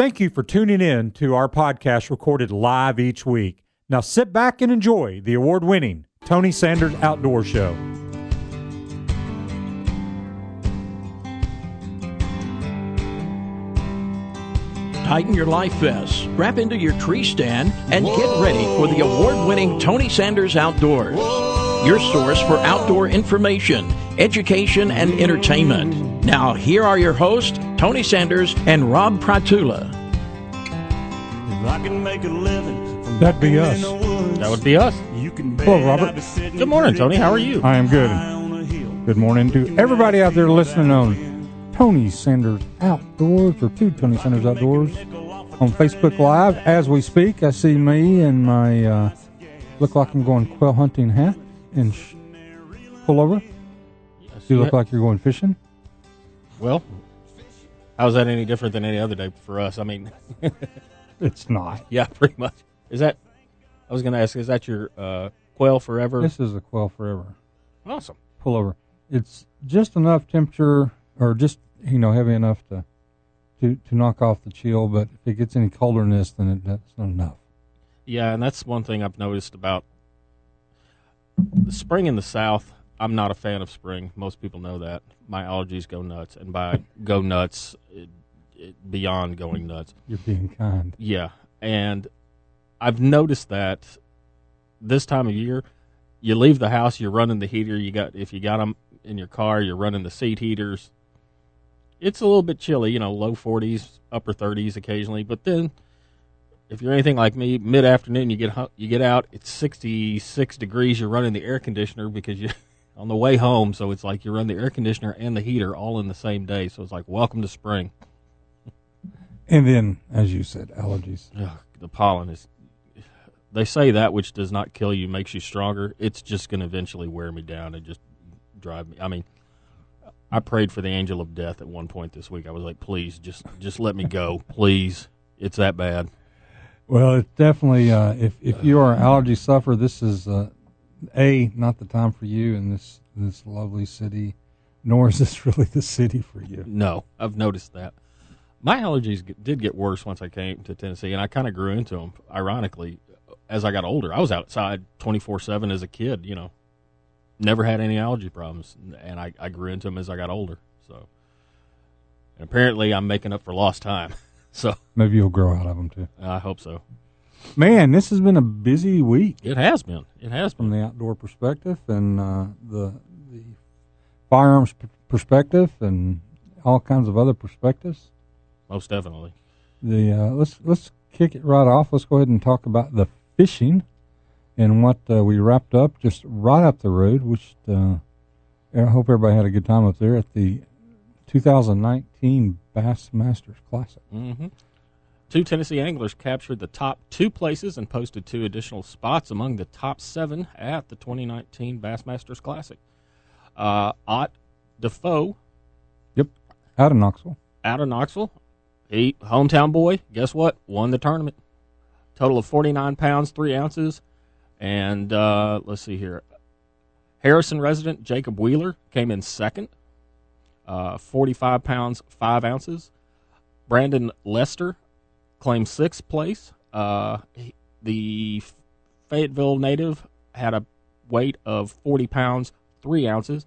Thank you for tuning in to our podcast recorded live each week. Now sit back and enjoy the award winning Tony Sanders Outdoor Show. Tighten your life vests, strap into your tree stand, and get ready for the award winning Tony Sanders Outdoors. Your source for outdoor information, education, and entertainment. Now, here are your hosts, Tony Sanders and Rob Pratula. That'd be us. That would be us. Hello, Robert. Good morning, Tony. How are you? I am good. Good morning to everybody out there listening on Tony Sanders Outdoors or to Tony Sanders Outdoors on Facebook Live. As we speak, I see me and my uh, look like I'm going quail hunting hat and sh- pull over. You look like you're going fishing. Well, how's that any different than any other day for us? I mean, It's not. yeah, pretty much. Is that? I was going to ask. Is that your uh, quail forever? This is a quail forever. Awesome. Pull over. It's just enough temperature, or just you know heavy enough to to to knock off the chill. But if it gets any colder than this, then it, that's not enough. Yeah, and that's one thing I've noticed about the spring in the South. I'm not a fan of spring. Most people know that. My allergies go nuts, and by go nuts, it, it, beyond going nuts. You're being kind. Yeah, and I've noticed that this time of year, you leave the house, you're running the heater. You got if you got them in your car, you're running the seat heaters. It's a little bit chilly, you know, low 40s, upper 30s occasionally. But then, if you're anything like me, mid afternoon you get you get out, it's 66 degrees. You're running the air conditioner because you on the way home. So it's like you run the air conditioner and the heater all in the same day. So it's like welcome to spring. And then, as you said, allergies. Ugh, the pollen is. They say that which does not kill you makes you stronger. It's just going to eventually wear me down and just drive me. I mean, I prayed for the angel of death at one point this week. I was like, please, just just let me go, please. It's that bad. Well, it's definitely uh, if if you are an allergy sufferer, this is uh, a not the time for you in this this lovely city, nor is this really the city for you. No, I've noticed that. My allergies did get worse once I came to Tennessee, and I kind of grew into them. Ironically, as I got older, I was outside twenty four seven as a kid. You know, never had any allergy problems, and I, I grew into them as I got older. So, and apparently, I'm making up for lost time. So, Maybe you'll grow out of them too. I hope so. Man, this has been a busy week It has been. It has from the outdoor perspective and uh, the the firearms p- perspective and all kinds of other perspectives. Most definitely. the uh, let's let's kick it right off. Let's go ahead and talk about the fishing and what uh, we wrapped up just right up the road. Which uh, I hope everybody had a good time up there at the 2019 Bass Masters Classic. hmm Two Tennessee anglers captured the top two places and posted two additional spots among the top seven at the 2019 Bassmasters Classic. Uh, Ott Defoe Yep, out of Knoxville. out of Knoxville, he hometown boy. Guess what? Won the tournament. Total of 49 pounds three ounces, and uh, let's see here. Harrison resident Jacob Wheeler came in second, uh, 45 pounds five ounces. Brandon Lester claimed sixth place. Uh, he- the Fayetteville native had a weight of 40 pounds, 3 ounces.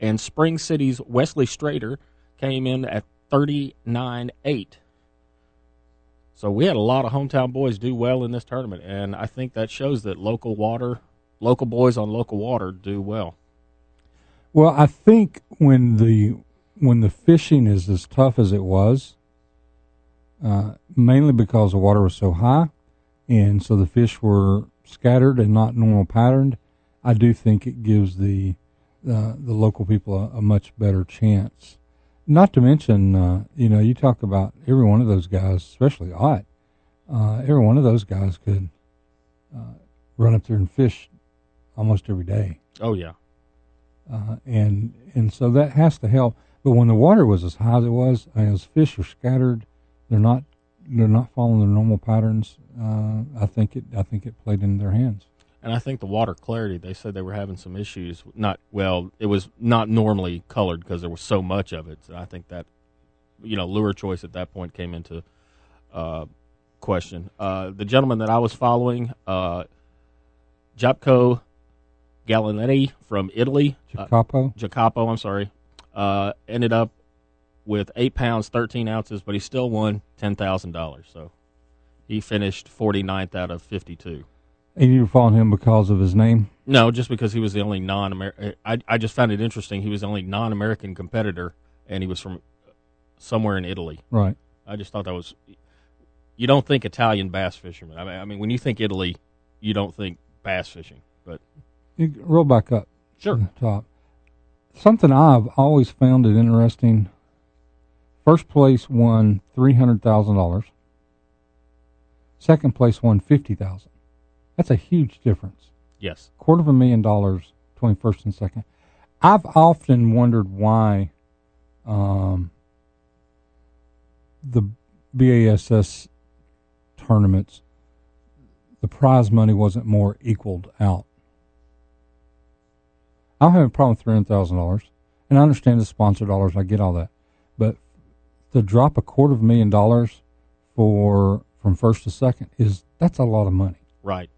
And Spring City's Wesley Strader came in at 39.8. So we had a lot of hometown boys do well in this tournament. And I think that shows that local water, local boys on local water do well. Well, I think when the when the fishing is as tough as it was, uh, mainly because the water was so high, and so the fish were scattered and not normal patterned. I do think it gives the uh, the local people a, a much better chance. Not to mention, uh, you know, you talk about every one of those guys, especially Ott. Uh, every one of those guys could uh, run up there and fish almost every day Oh, yeah. uh, and and so that has to help. But when the water was as high as it was, and those fish are scattered, they're not they're not following their normal patterns. Uh, I think it I think it played in their hands. And I think the water clarity, they said they were having some issues. Not, well, it was not normally colored because there was so much of it. So I think that, you know, lure choice at that point came into uh, question. Uh, the gentleman that I was following, uh, Japco Gallinetti from Italy, uh, Jacopo. Jacopo, I'm sorry, uh, ended up with eight pounds, 13 ounces, but he still won $10,000. So he finished 49th out of 52. And you were following him because of his name? No, just because he was the only non American. I, I just found it interesting. He was the only non American competitor, and he was from somewhere in Italy. Right. I just thought that was. You don't think Italian bass fishermen. I mean, I mean, when you think Italy, you don't think bass fishing. But You roll back up. Sure. to top. Something I've always found it interesting. First place won three hundred thousand dollars. Second place won fifty thousand. That's a huge difference. yes, Quarter of a million dollars, twenty first and second. I've often wondered why um, the BASS tournaments, the prize money wasn't more equaled out. I don't have a problem with three hundred thousand dollars, and I understand the sponsor dollars. I get all that, but to drop a quarter of a million dollars for from first to second is that's a lot of money, right.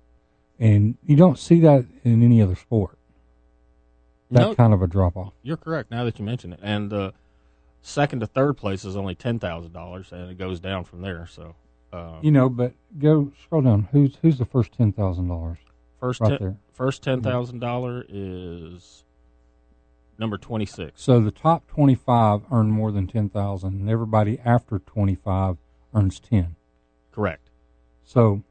and you don't see that in any other sport. That No, kind of a drop off. you're correct. Now that you mention it, and uh, second to third place is only ten thousand dollars, and it goes down from there. So uh, You know, but go scroll down. Who's who's the first ten thousand dollars? first right ten, there. first ten thousand dollar is number twenty six. So the top twenty five earn more than ten thousand, and everybody after twenty five earns ten. Correct. So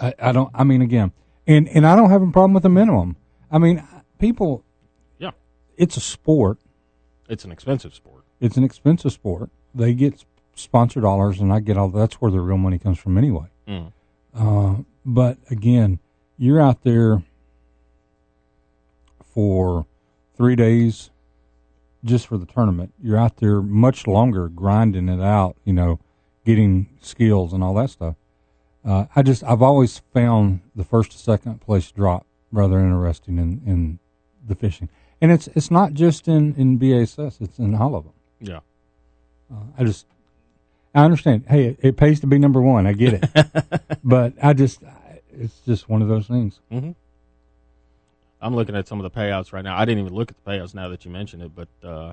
I, I don't. I mean, again, and and I don't have a problem with the minimum. I mean, people. Yeah. It's a sport. It's an expensive sport. It's an expensive sport. They get sponsor dollars, and I get all. That's where the real money comes from, anyway. Mm. Uh, but again, you're out there for three days just for the tournament. You're out there much longer grinding it out, you know, getting skills and all that stuff. Uh, I just, I've always found the first to second place drop rather interesting in, in the fishing. And it's, it's not just in, in BASS, it's in all of them. Yeah. Uh, I just, I understand. Hey, it, it pays to be number one. I get it, but I just, it's just one of those things. hmm I'm looking at some of the payouts right now. I didn't even look at the payouts now that you mentioned it, but uh,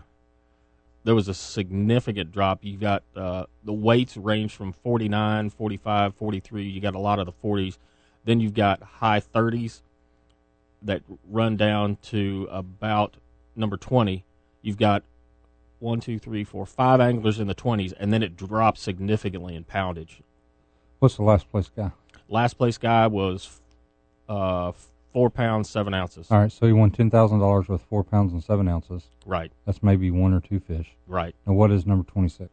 there was a significant drop. You got uh, the weights range from 49, 45, 43. You got a lot of the 40s. Then you've got high 30s that run down to about number 20. You've got one, two, three, four, five anglers in the 20s, and then it drops significantly in poundage. What's the last place guy? Last place guy was uh, four pounds seven ounces. All right, so you won ten thousand dollars with four pounds and seven ounces. Right, That's maybe one or two fish. right. Now, what is number twenty six?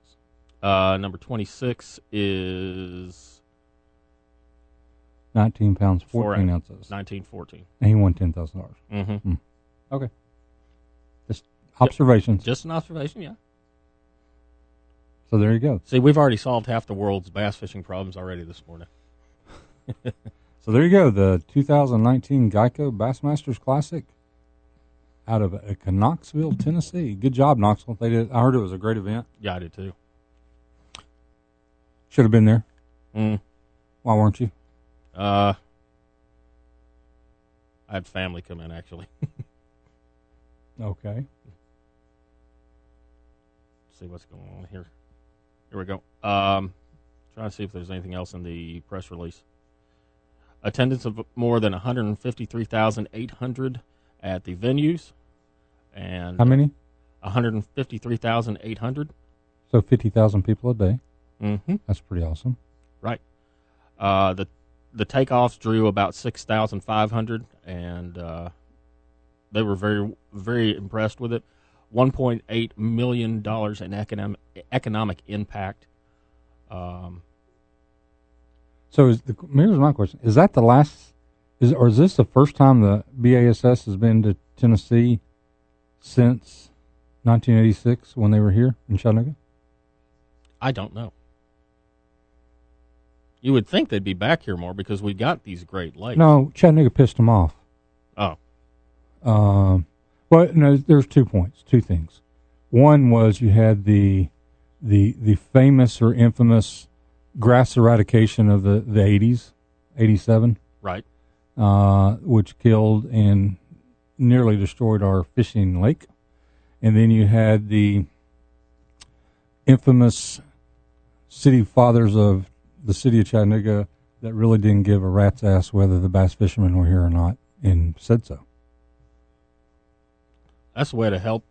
Uh, number twenty six is Nineteen pounds, Four fourteen ounce- ounces, nineteen fourteen. and he won ten thousand dollars. Mm-hmm. Okay, just observations. Just an observation, yeah. So there you go. See, we've already solved half the world's bass fishing problems already this morning. So there you go. The 2019 Geico Bassmasters Classic out of uh, Knoxville, Tennessee. Good job, Knoxville. They did. I heard it was a great event. Yeah, I did too. Should have been there. Mm. Why weren't you? Uh, I had family come in actually. Okay. see what's going on here. Here we go. Um, trying to see if there's anything else in the press release. Attendance of more than 153,800 at the venues, and How many? 153,800. So fifty thousand people a day. Mm-hmm. That's pretty awesome. Right. Uh, the the takeoffs drew about 6,500, and uh, they were very very impressed with it. 1.8 million dollars in economic economic impact. Um, So is the, here's my question: Is that the last? Is or is this the first time the BASS has been to Tennessee since 1986 when they were here in Chattanooga? I don't know. You would think they'd be back here more because we got these great lakes. No, Chattanooga pissed them off. Oh, Um, well, no, there's two points, two things. One was you had the the the famous or infamous grass eradication of the the eighties, eighty seven, Right. uh, which killed and nearly destroyed our fishing lake, and then you had the infamous city fathers of the city of Chattanooga that really didn't give a rat's ass whether the bass fishermen were here or not, and said so. That's the way to help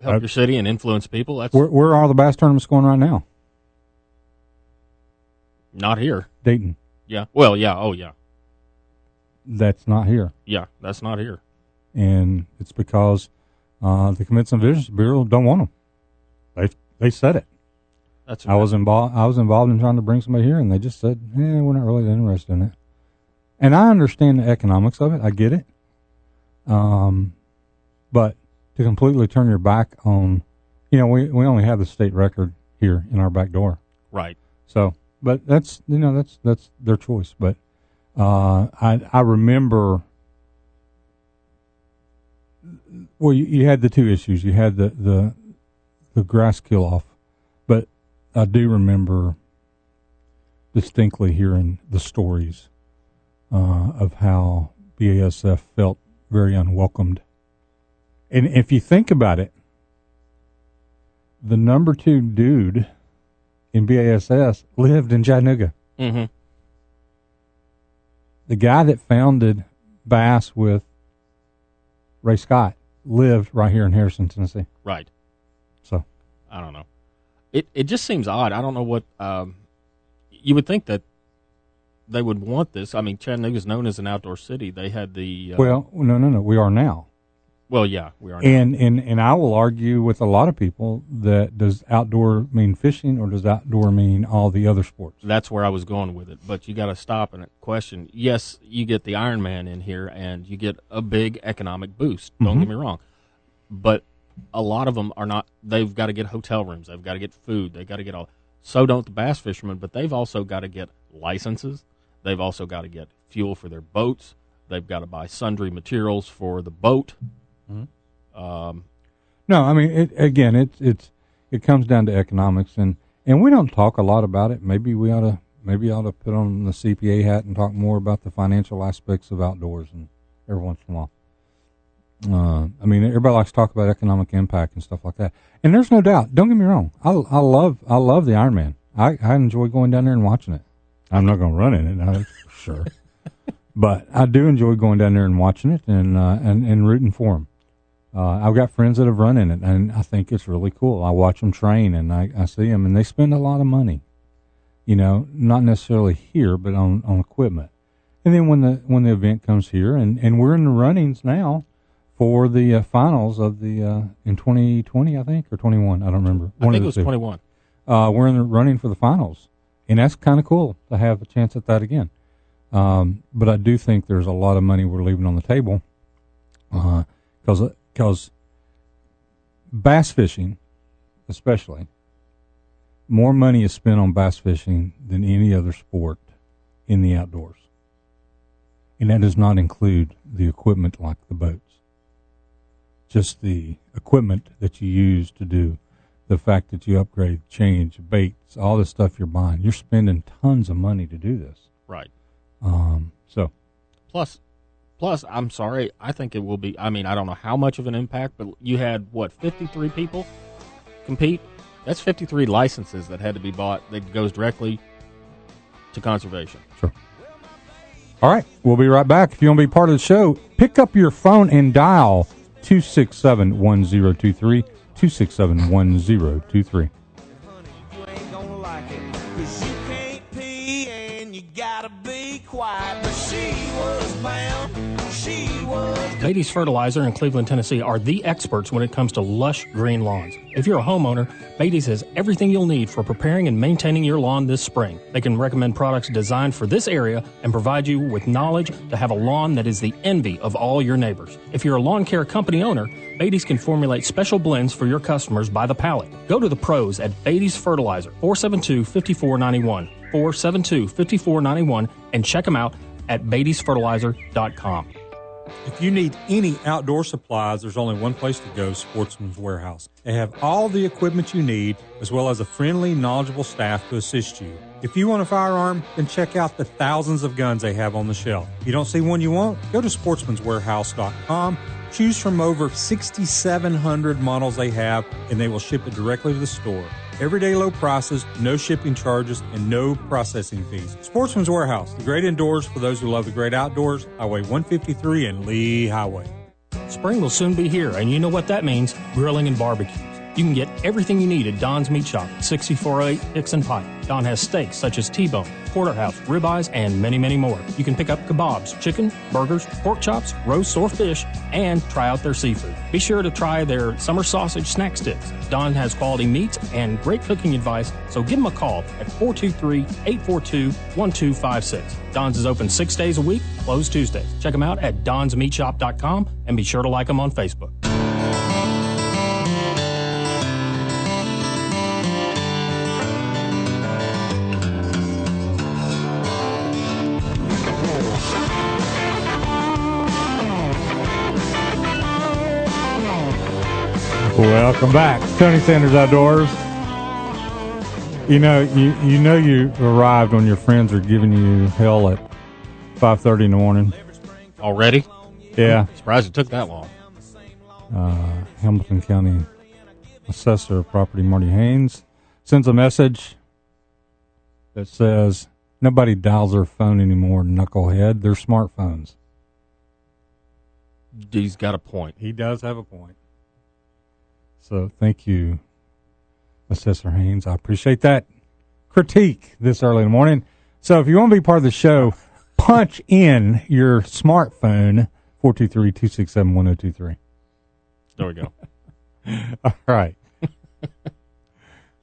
help Uh, your city and influence people. That's Where, where are the bass tournaments going right now? Not here. Dayton. Yeah. Well, yeah. Oh, yeah. That's not here, Yeah. That's not here. and it's because uh, the Convention and Visitors Bureau don't want them. They they said it. That's I was involved. I was involved in trying to bring somebody here, and they just said, "Yeah, we're not really interested in it." And I understand the economics of it. I get it. Um, but to completely turn your back on, you know, we we only have the state record here in our back door. right. So, but that's you know that's that's their choice. But uh, I I remember. Well, you, you had the two issues. You had the the the grass kill off, but I do remember distinctly hearing the stories uh, of how BASS felt very unwelcomed. And if you think about it, the number two dude in BASS lived in Chattanooga. Mm-hmm. The guy that founded Bass with Ray Scott lived right here in Harrison, Tennessee. Right. So I don't know. It it just seems odd. I don't know what um, you would think that they would want this. I mean, Chattanooga's known as an outdoor city. They had the uh, well, no, no, no. We are now, well, yeah, we are. now. and and and I will argue with a lot of people that does outdoor mean fishing or does outdoor mean all the other sports? That's where I was going with it. But you got to stop and question. Yes, you get the Ironman in here, and you get a big economic boost. Don't mm-hmm. get me wrong, but a lot of them are not. They've got to get hotel rooms. They've got to get food. They got to get all. So don't the bass fishermen, but they've also got to get licenses. They've also got to get fuel for their boats. They've got to buy sundry materials for the boat. Um, No, I mean, it, again, it's it's it comes down to economics, and and we don't talk a lot about it. Maybe we ought to maybe ought to put on the CPA hat and talk more about the financial aspects of outdoors, and every once in a while. Uh, I mean, everybody likes to talk about economic impact and stuff like that, and there's no doubt. Don't get me wrong. I I love I love the Ironman. I I enjoy going down there and watching it. I'm not going to run in it, I, sure, but I do enjoy going down there and watching it and uh, and and rooting for them. Uh, I've got friends that have run in it, and I think it's really cool. I watch them train, and I, I see them, and they spend a lot of money. You know, not necessarily here, but on, on equipment. And then when the when the event comes here, and, and we're in the runnings now for the uh, finals of the uh, in 2020, I think, or 21, I don't remember. I One think it was two. 21. Uh, we're in the running for the finals, and that's kind of cool to have a chance at that again. Um, but I do think there's a lot of money we're leaving on the table because because bass fishing, especially, more money is spent on bass fishing than any other sport in the outdoors, and that does not include the equipment like the boats. Just the equipment that you use to do the fact that you upgrade, change, baits, all the stuff you're buying. You're spending tons of money to do this. Right. Um, so Plus, plus, I'm sorry. I think it will be. I mean, I don't know how much of an impact, but you had what 53 people compete. That's 53 licenses that had to be bought. That goes directly to conservation. Sure. All right, we'll be right back. If you want to be part of the show, pick up your phone and dial 267 1023. 267 1023. Beatty's Fertilizer in Cleveland, Tennessee are the experts when it comes to lush green lawns. If you're a homeowner, Beatty's has everything you'll need for preparing and maintaining your lawn this spring. They can recommend products designed for this area and provide you with knowledge to have a lawn that is the envy of all your neighbors. If you're a lawn care company owner, Beatty's can formulate special blends for your customers by the pallet. Go to the pros at Beatty's Fertilizer, 472 5491, 472 5491, and check them out at Beatty'sFertilizer.com. If you need any outdoor supplies, there's only one place to go Sportsman's Warehouse. They have all the equipment you need, as well as a friendly, knowledgeable staff to assist you. If you want a firearm, then check out the thousands of guns they have on the shelf. If you don't see one you want, go to sportsmanswarehouse.com. Choose from over 6,700 models they have, and they will ship it directly to the store. Everyday low prices, no shipping charges, and no processing fees. Sportsman's Warehouse, the great indoors for those who love the great outdoors, Highway 153 and Lee Highway. Spring will soon be here, and you know what that means grilling and barbecues. You can get everything you need at Don's Meat Shop, 6408 Hixson Pike. Don has steaks such as T-bone, porterhouse, ribeyes, and many, many more. You can pick up kebabs, chicken, burgers, pork chops, roast or fish, and try out their seafood. Be sure to try their summer sausage snack sticks. Don has quality meats and great cooking advice, so give him a call at 423-842-1256. Don's is open six days a week, closed Tuesdays. Check them out at donsmeatshop.com and be sure to like them on Facebook. Welcome back, Tony Sanders Outdoors. You know, you you know you arrived when your friends are giving you hell at five thirty in the morning. Already? Yeah, Surprised it took that long. uh, Hamilton County Assessor of Property Marty Haynes sends a message that says nobody dials their phone anymore. Knucklehead, they're smartphones. He's got a point. He does have a point. So thank you, Assessor Haynes. I appreciate that critique this early in the morning. So if you want to be part of the show, punch in your smartphone 423-267-1023. There we go. All right.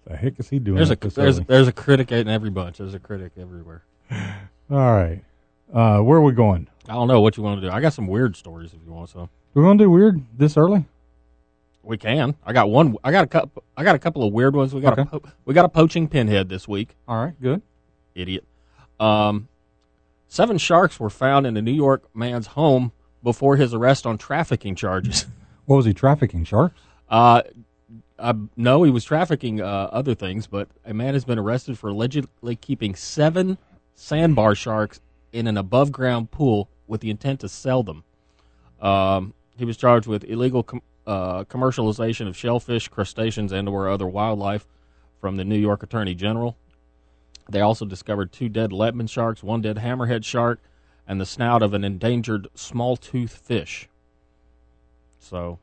the heck is he doing? There's a there's there's a critic in every bunch. There's a critic everywhere. All right. Uh, where are we going? I don't know what you want to do. I got some weird stories if you want some. we want to do weird this early? We can. I got one. I got a couple. I got a couple of weird ones. We got a po- we got a poaching pinhead this week. All right, good. Idiot. Um, seven sharks were found in a New York man's home before his arrest on trafficking charges. What was he trafficking? Sharks? Uh, uh, no, he was trafficking uh, other things, but a man has been arrested for allegedly keeping seven sandbar sharks in an above ground pool with the intent to sell them. Um, he was charged with illegal com- uh, commercialization of shellfish, crustaceans, and or other wildlife from the New York Attorney General. They also discovered two dead leopard sharks, one dead hammerhead shark, and the snout of an endangered small-tooth fish. So,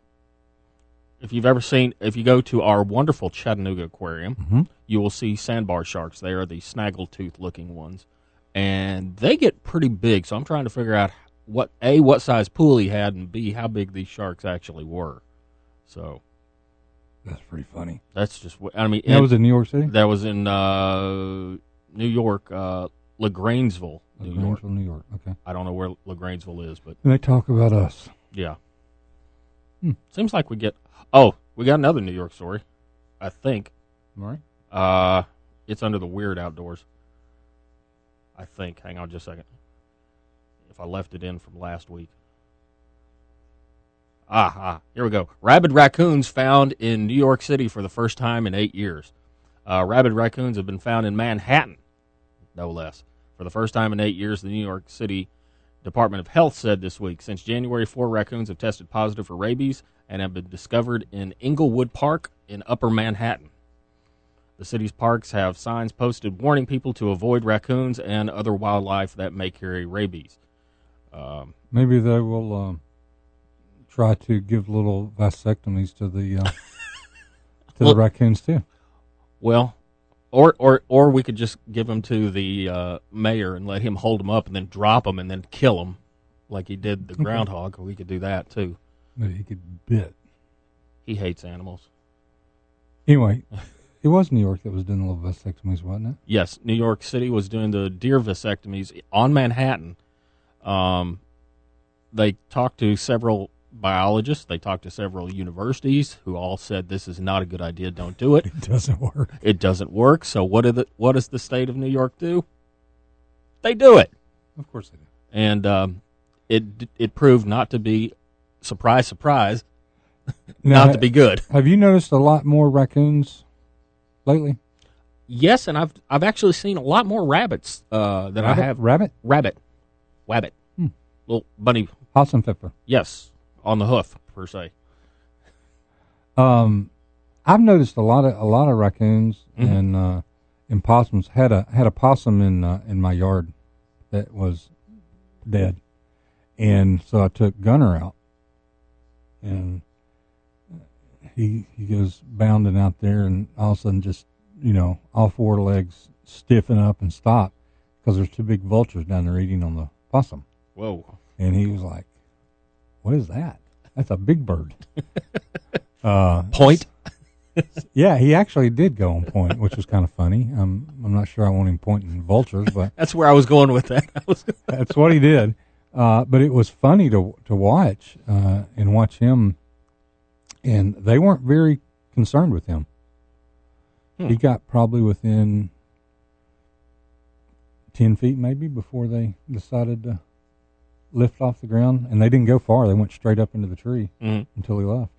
if you've ever seen, if you go to our wonderful Chattanooga Aquarium, Mhm. you will see sandbar sharks. They are the snaggletooth looking ones, and they get pretty big. So I'm trying to figure out what a what size pool he had, and b how big these sharks actually were. So That's pretty funny. that's just what I mean. That and was in New York City? that was in uh, New York, uh, Lagrangeville, New York. New York. Okay. I don't know where Lagrangeville is, but And they talk about us. yeah. Hmm. Seems like we get. Oh, we got another New York story. I think. All right. Uh, it's under the weird outdoors. I think. Hang on just a second. If I left it in from last week. Ah, ah, here we go. Rabid raccoons found in New York City for the first time in eight years. Uh, rabid raccoons have been found in Manhattan, no less, for the first time in eight years. The New York City Department of Health said this week. Since January, four raccoons have tested positive for rabies and have been discovered in Inglewood Park in Upper Manhattan. The city's parks have signs posted warning people to avoid raccoons and other wildlife that may carry rabies. Um, Maybe they will um, try to give little vasectomies to the uh, to Well- the raccoons too. well, or or or we could just give them to the uh, mayor and let him hold them up and then drop them and then kill them, like he did the groundhog. We could do that too. Maybe he could bit. He hates animals. Anyway, it was New York that was doing the little vasectomies, wasn't it? Yes, New York City was doing the deer vasectomies on Manhattan. Um, they talked to several biologists. They talked to several universities who all said this is not a good idea. Don't do it. It doesn't work. It doesn't work. So what did the, what does the state of New York do? They do it. Of course they do. And um, it it proved not to be surprise surprise Now, not to be good. Have you noticed a lot more raccoons lately? Yes, and I've I've actually seen a lot more rabbits uh, than Rabbit? I have rabbit, rabbit, wabbit, Hmm. little bunny. possum pepper. Yes, on the hoof per se. Um, I've noticed a lot of a lot of raccoons Mhm. and uh, and possums. Had a had a possum in uh, in my yard that was dead, and so I took Gunner out, and he he goes bounding out there, and all of a sudden, just you know, all four legs stiffen up and stop because there's two big vultures down there eating on the possum, Whoa. and he was like, "What is that? That's a big bird." uh, Point. yeah, he actually did go on point, which was kind of funny. I'm I'm not sure I want him pointing vultures, but That's where I was going with that. That's what he did. Uh, but it was funny to to watch uh, and watch him, and they weren't very concerned with him. Hmm. He got probably within ten feet, maybe, before they decided to lift off the ground, and they didn't go far. They went straight up into the tree Mhm. until he left.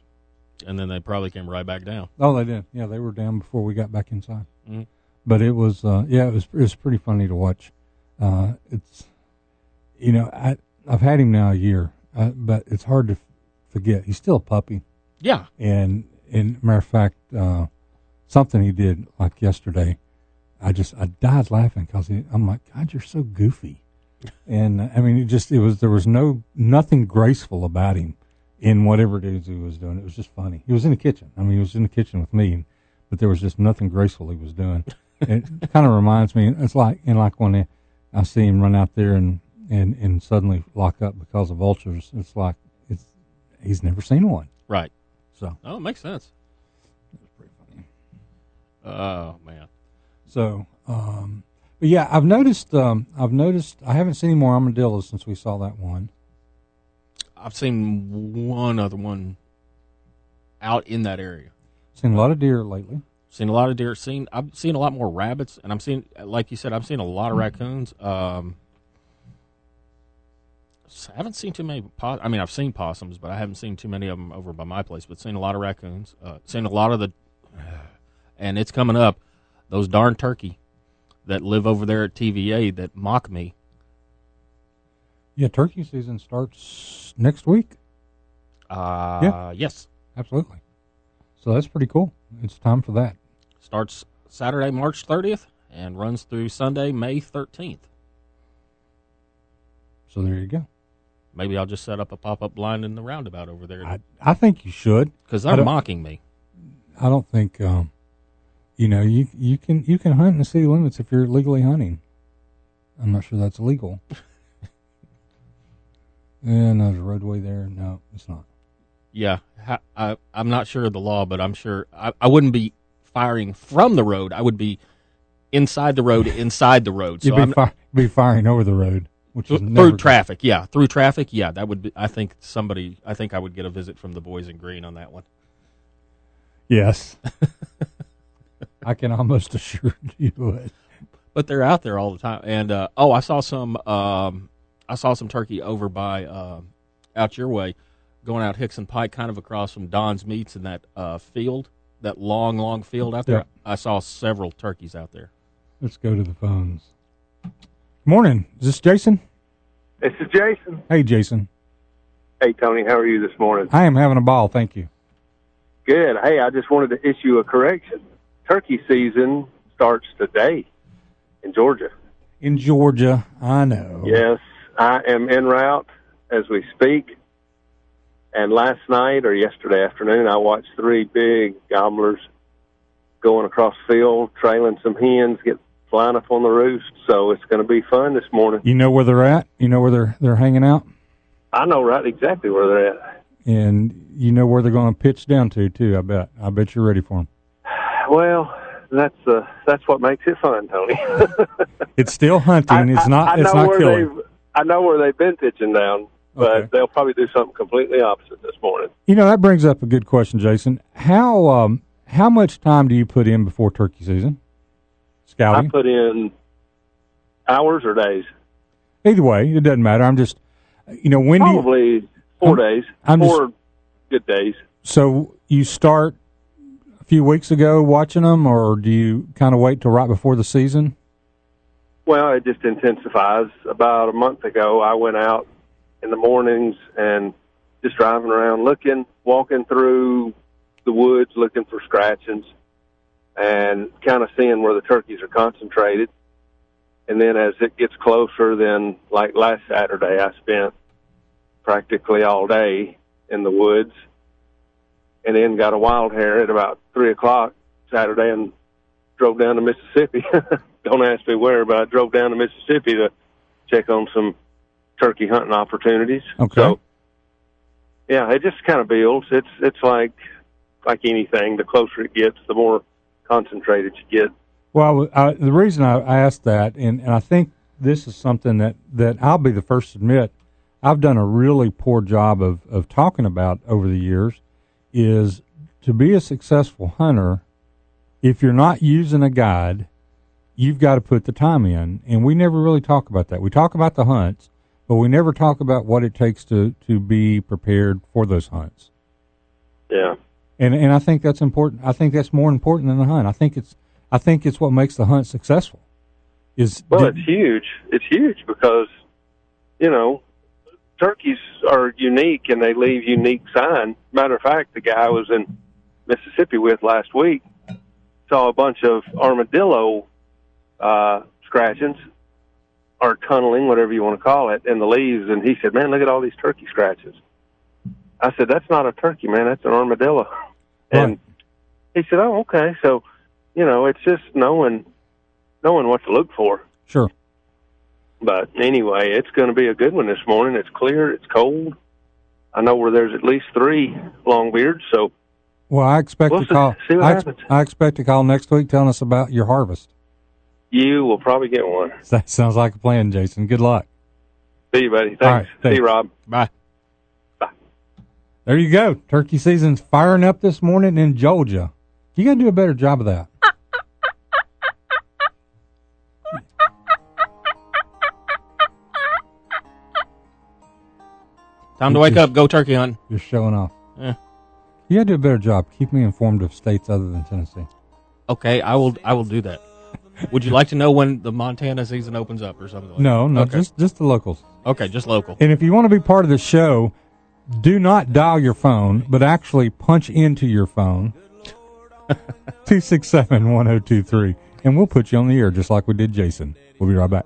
and then they probably came right back down. Oh, they did. Yeah, they were down before we got back inside. Mhm. But it was, uh, yeah, it was it was pretty funny to watch. Uh, it's, you know, I I've had him now a year, uh, but it's hard to f- forget. He's still a puppy, Yeah. and and matter of fact, uh, something he did like yesterday, I just I died laughing because I'm like, God, you're so goofy, and I mean, it just it was there was no nothing graceful about him in whatever it is he was doing. It was just funny. He was in the kitchen. I mean, he was in the kitchen with me, but there was just nothing graceful he was doing. it kind of reminds me. It's like and like when I see him run out there and and and suddenly lock up because of vultures. It's like it's he's never seen one. Right. So Oh, it makes sense. It was pretty funny. Oh man. So, um, but yeah, I've noticed. Um, I've noticed. I haven't seen any more armadillos since we saw that one. I've seen one other one out in that area. Seen a lot of deer lately. Seen a lot of deer. Seen I've seen a lot more rabbits, and I'm seeing, like you said, I'm seeing a lot of raccoons. Um, I haven't seen too many. Pos- I mean, I've seen possums, but I haven't seen too many of them over by my place. But seen a lot of raccoons. Uh, seen a lot of the, and it's coming up. Those darn turkey that live over there at TVA that mock me. Yeah, turkey season starts next week. Uh, Yeah. Yes, Absolutely. So that's pretty cool. It's time for that. starts Saturday, March 30th, and runs through Sunday, May 13th. So there you go. Maybe I'll just set up a pop up blind in the roundabout over there I I think you should. because they're mocking me. I don't think um, you know you you can you can hunt in the city limits if you're legally hunting. I'm not sure that's legal. and there's a roadway there. No, it's not. Yeah, I, I'm not sure of the law, but I'm sure I, I wouldn't be firing from the road. I would be inside the road, inside the road. So You'd be, fi- be firing over the road, which is through never good. traffic. Yeah, through traffic. Yeah, that would be. I think somebody. I think I would get a visit from the boys in green on that one. Yes, I can almost assure you would. but they're out there all the time. And uh, oh, I saw some. Um, I saw some turkey over by uh, out your way, going out Hixson Pike, kind of across from Don's Meats in that uh, field, that long, long field out there. Yeah. I saw several turkeys out there. Let's go to the phones. Morning. Is this Jason? This is Jason. Hey, Jason. Hey, Tony, how are you this morning? I am having a ball. Thank you. Good. Hey, I just wanted to issue a correction. Turkey season starts today in Georgia. In Georgia, I know. Yes, I am en route as we speak. And last night or yesterday afternoon, I watched three big gobblers going across the field, trailing some hens, get flying up on the roost. So it's going to be fun this morning. You know where they're at. You know where they're they're hanging out, I know right exactly where they're at. and you know where they're going to pitch down to too. I bet. I bet you're ready for them. Well, that's uh, that's what makes it fun, Tony. It's still hunting. it's not. I it's know not where killing. I know where they've been pitching down, but Okay. they'll probably do something completely opposite this morning. You know that brings up a good question, Jason. How um how much time do you put in before turkey season? Scouting. I put in hours or days. Either way, it doesn't matter. I'm just You know, when do you, Probably 4 I'm- days, I'm just- four good days. so you start few weeks ago watching them, or do you kind of wait till right before the season? Well, it just intensifies. About a month ago, I went out in the mornings and just driving around looking, walking through the woods looking for scratchings and kind of seeing where the turkeys are concentrated. And then as it gets closer, then like last Saturday, I spent practically all day in the woods and then got a wild hare at about three o'clock Saturday and drove down to Mississippi. Don't ask me where, but I drove down to Mississippi to check on some turkey hunting opportunities. Okay. So, yeah, it just kind of builds. It's it's like like anything. The closer it gets, the more concentrated you get. Well, I, the reason I, I asked that, and, and I think this is something that, that I'll be the first to admit, I've done a really poor job of, of talking about over the years, is to be a successful hunter, if you're not using a guide, you've got to put the time in. And we never really talk about that. We talk about the hunts, but we never talk about what it takes to, to be prepared for those hunts. Yeah. And and I think that's important. I think that's more important than the hunt. I think it's I think it's what makes the hunt successful. Is Well, did- it's huge. It's huge because, you know, turkeys are unique and they leave unique sign. Matter of fact, the guy I was in Mississippi with last week saw a bunch of armadillo uh, scratchings or tunneling, whatever you want to call it, in the leaves, and he said, "Man, look at all these turkey scratches." I said, "That's not a turkey, man. That's an armadillo." And he said, "Oh, okay." So, you know, it's just knowing knowing what to look for. sure. But anyway, it's going to be a good one this morning. It's clear. It's cold. I know where there's at least three longbeards. So Well, I expect We'll to see- call. see what I, ex- happens. I expect to call next week telling us about your harvest. you will probably get one. That sounds like a plan, Jason. Good luck. See you, buddy. Thanks. All right, See you, Rob. Bye. Bye. There you go. Turkey season's firing up this morning in Georgia. You got to do a better job of that. Time to wake up. Go turkey hunting. You're showing off. Yeah. You got to do a better job. Keep me informed of states other than Tennessee. Okay, I will. I will do that. Would you like to know when the Montana season opens up or something? Like that? No, no, Okay. just just the locals. Okay, just local. And if you want to be part of the show, do not dial your phone, but actually punch into your phone 267 1023. And we'll put you on the air just like we did Jason. We'll be right back.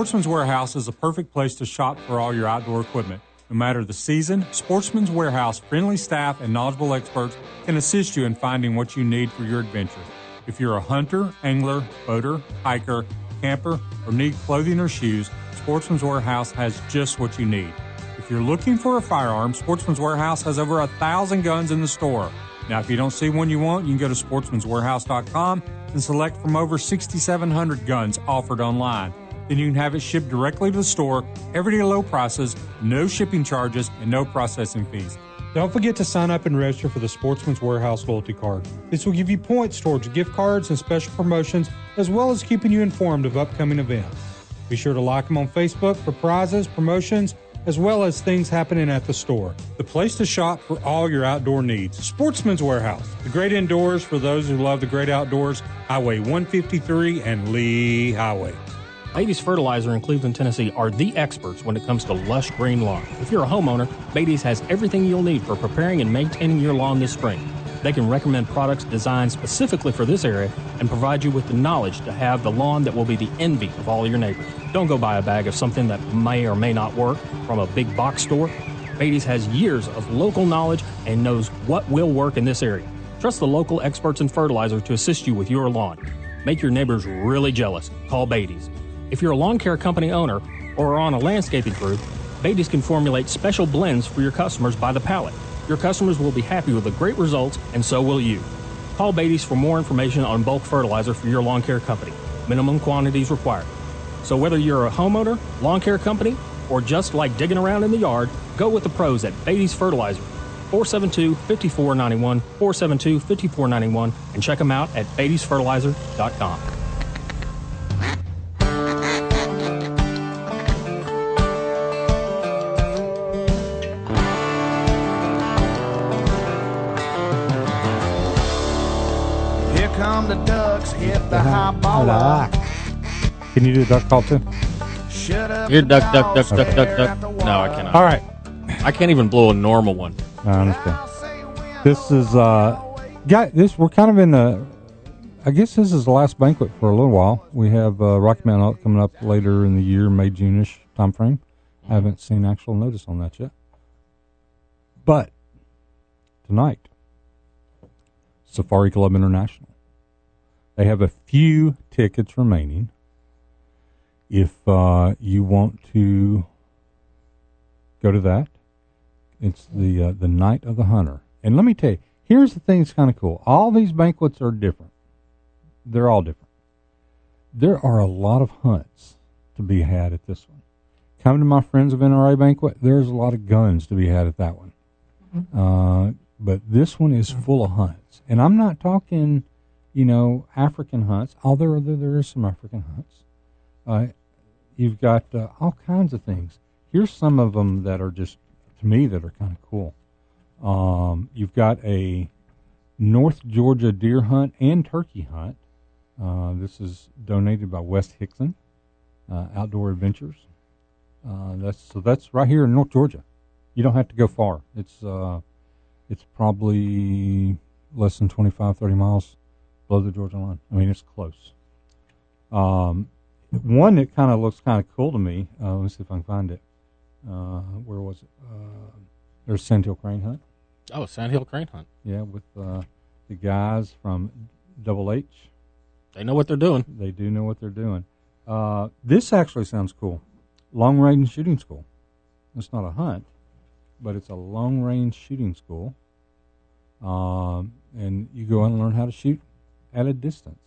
Sportsman's Warehouse is a perfect place to shop for all your outdoor equipment. No matter the season, Sportsman's Warehouse friendly staff and knowledgeable experts can assist you in finding what you need for your adventure. If you're a hunter, angler, boater, hiker, camper, or need clothing or shoes, Sportsman's Warehouse has just what you need. If you're looking for a firearm, Sportsman's Warehouse has over a thousand guns in the store. Now, if you don't see one you want, you can go to sportsmanswarehouse.com and select from over 6,700 guns offered online. Then you can have it shipped directly to the store, everyday low prices, no shipping charges, and no processing fees. Don't forget to sign up and register for the Sportsman's Warehouse loyalty card. This will give you points towards gift cards and special promotions, as well as keeping you informed of upcoming events. Be sure to like them on Facebook for prizes, promotions, as well as things happening at the store. The place to shop for all your outdoor needs. Sportsman's Warehouse, the great indoors for those who love the great outdoors. Highway 153 and Lee Highway. Beatty's Fertilizer in Cleveland, Tennessee are the experts when it comes to lush green lawn. If you're a homeowner, Beatty's has everything you'll need for preparing and maintaining your lawn this spring. They can recommend products designed specifically for this area and provide you with the knowledge to have the lawn that will be the envy of all your neighbors. Don't go buy a bag of something that may or may not work from a big box store. Beatty's has years of local knowledge and knows what will work in this area. Trust the local experts in fertilizer to assist you with your lawn. Make your neighbors really jealous. Call Beatty's. If you're a lawn care company owner or are on a landscaping crew, Beatty's can formulate special blends for your customers by the pallet. Your customers will be happy with the great results, and so will you. Call Beatty's for more information on bulk fertilizer for your lawn care company. Minimum quantities required. So whether you're a homeowner, lawn care company, or just like digging around in the yard, go with the pros at Beatty's Fertilizer. 472-5491, 472-5491, and check them out at beattysfertilizer.com. Here come the ducks, hit the high ball. Can you do the duck call too? Shut up. Here, the duck, duck, dogs, duck, duck, duck, duck. No, I way. cannot. All right. I can't even blow a normal one. I understand. This is uh, got this. We're kind of in a. I guess this is the last banquet for a little while. We have uh, Rocky Mountain Elk coming up later in the year, May Juneish time frame. I haven't seen actual notice on that yet. But tonight, Safari Club International. They have a few tickets remaining. If uh, you want to go to that, it's the uh, the night of the hunter. And let me tell you, here's the thing that's kind of cool. All these banquets are different. They're all different. There are a lot of hunts to be had at this one. Come to my friends of NRA banquet. There's a lot of guns to be had at that one. Uh, but this one is full of hunts, and I'm not talking, you know, African hunts. Although there are some African hunts. Uh, you've got uh, all kinds of things. Here's some of them that are just to me that are kind of cool. Um, you've got a North Georgia deer hunt and turkey hunt. Uh, this is donated by West Hickson uh, Outdoor Adventures. Uh, that's so that's right here in North Georgia. You don't have to go far. It's uh, it's probably less than 25, 30 miles below the Georgia line. I mean, it's close. Um, one that kind of looks kind of cool to me. Uh, let me see if I can find it. Uh, where was it? Uh, there's Sandhill Crane Hunt. Oh, Sandhill Crane Hunt. Yeah, with uh, the guys from Double H. They know what they're doing. They do know what they're doing. Uh, this actually sounds cool. Long range shooting school. It's not a hunt, but it's a long range shooting school. Um, and you go and learn how to shoot at a distance.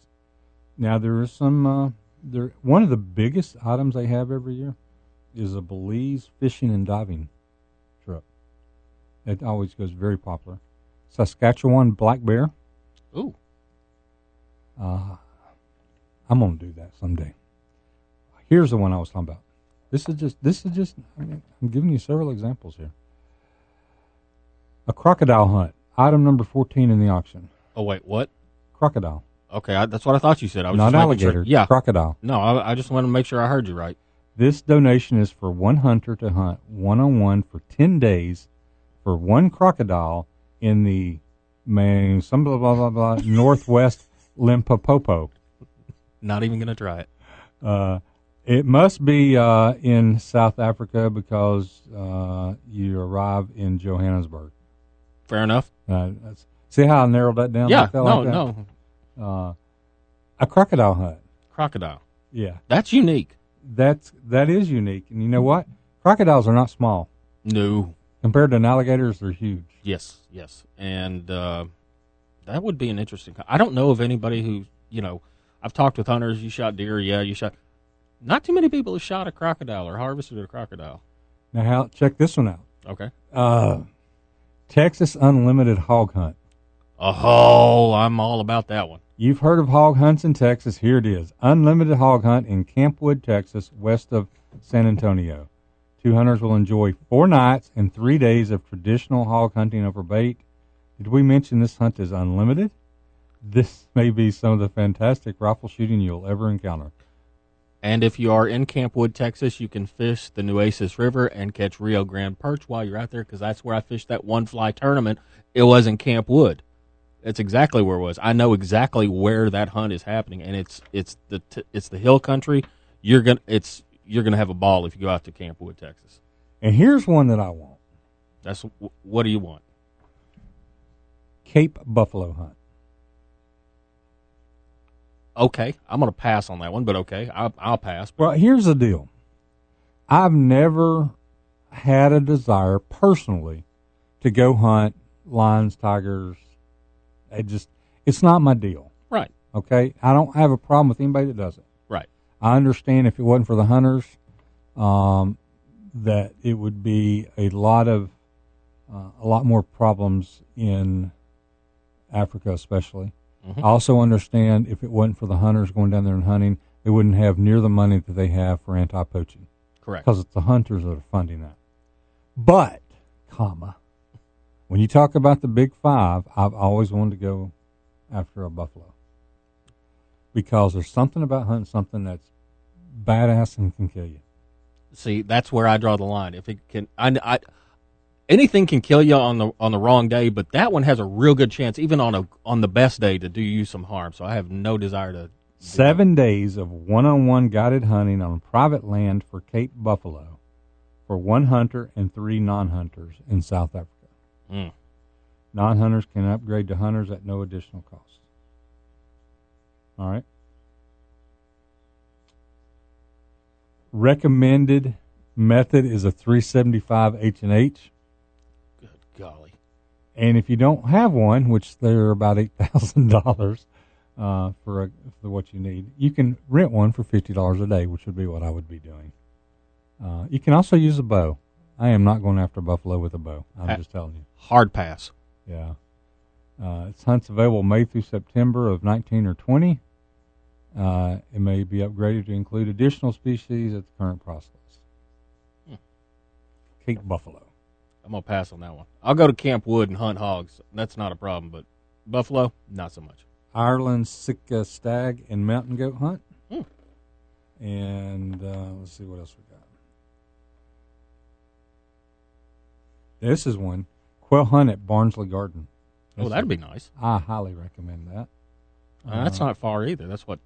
Now there are some. Uh, there one of the biggest items I have every year is a Belize fishing and diving trip. It always goes very popular. Saskatchewan black bear. Ooh. Uh, I'm gonna do that someday. Here's the one I was talking about. This is just. This is just. I mean, I'm giving you several examples here. A crocodile hunt. Item number 14 in the auction. Oh wait, what? Crocodile, Okay, I, that's what I thought you said. I was not just making alligator. Sure. Yeah. crocodile. No, I, I just wanted to make sure I heard you right. This donation is for one hunter to hunt one on one for 10 days for one crocodile in the man, some blah, blah, blah, blah, northwest Limpopo. Not even gonna try it. Uh, it must be uh, in South Africa because uh, you arrive in Johannesburg. Fair enough. Uh, that's, see how I narrowed that down? yeah. like that, no, like that? no. Uh, a crocodile hunt. Crocodile. Yeah, That's unique. that's that is unique. And you know what? Crocodiles are not small No. compared to an alligators. They're huge. Yes, yes, and uh, that would be an interesting. I don't know of anybody who you know. I've talked with hunters. You shot deer, yeah. You shot. Not too many people have shot a crocodile or harvested a crocodile. Now, how, check this one out. Okay. Uh, Texas Unlimited Hog Hunt. Oh, I'm all about that one. You've heard of hog hunts in Texas. Here it is. Unlimited hog hunt in Camp Wood, Texas, west of San Antonio. Two hunters will enjoy four nights and three days of traditional hog hunting over bait. Did we mention this hunt is unlimited? This may be some of the fantastic rifle shooting you'll ever encounter. And if you are in Camp Wood, Texas, you can fish the Nueces River and catch Rio Grande perch while you're out there because that's where I fished that one fly tournament. It was in Camp Wood. It's exactly where it was. I know exactly where that hunt is happening, and it's it's the t- it's the hill country. You're gonna it's you're gonna have a ball if you go out to Camp Wood, Texas. And here's one that I want That's what do you want? Cape Buffalo Hunt. okay, I'm going to pass on that one, but okay, I'll, I'll pass. Well, here's the deal. I've never had a desire personally to go hunt lions, tigers. It just, it's not my deal. Right, Okay. I don't have a problem with anybody that does it. right. I understand if it wasn't for the hunters, um, that it would be a lot of, uh, a lot more problems in Africa, especially. Mhm. I also understand if it wasn't for the hunters going down there and hunting, they wouldn't have near the money that they have for anti-poaching Correct. because it's the hunters that are funding that. But, comma, when you talk about the big five, I've always wanted to go after a buffalo because there's something about hunting something that's badass and can kill you. See, that's where I draw the line. If it can, I, I, anything can kill you on the on the wrong day, but that one has a real good chance, even on a on the best day, to do you some harm. So I have no desire to. Seven days of one-on-one guided hunting on private land for Cape buffalo for one hunter and three non-hunters in South Africa. Mm. Non-hunters can upgrade to hunters at no additional cost. All right. Recommended method is a 375 H and H, Good golly. and if you don't have one, which they're about eight thousand dollars uh, for for what you need, you can rent one for fifty dollars a day, which would be what I would be doing. Uh, you can also use a bow. I am not going after buffalo with a bow. I'm Ah. just telling you. Hard pass. Yeah. Uh, it's hunts available May through September of 19 or 20. Uh, it may be upgraded to include additional species at the current price list. Hmm. Cape buffalo. I'm gonna pass on that one. I'll go to Camp Wood and hunt hogs. That's not a problem, but buffalo, not so much. Ireland sika stag and mountain goat hunt. Hmm. And uh, let's see what else we got. This is one quail hunt at Barnsley Garden. Oh, that'd be nice. I highly recommend that. Uh, that's not far either. That's what,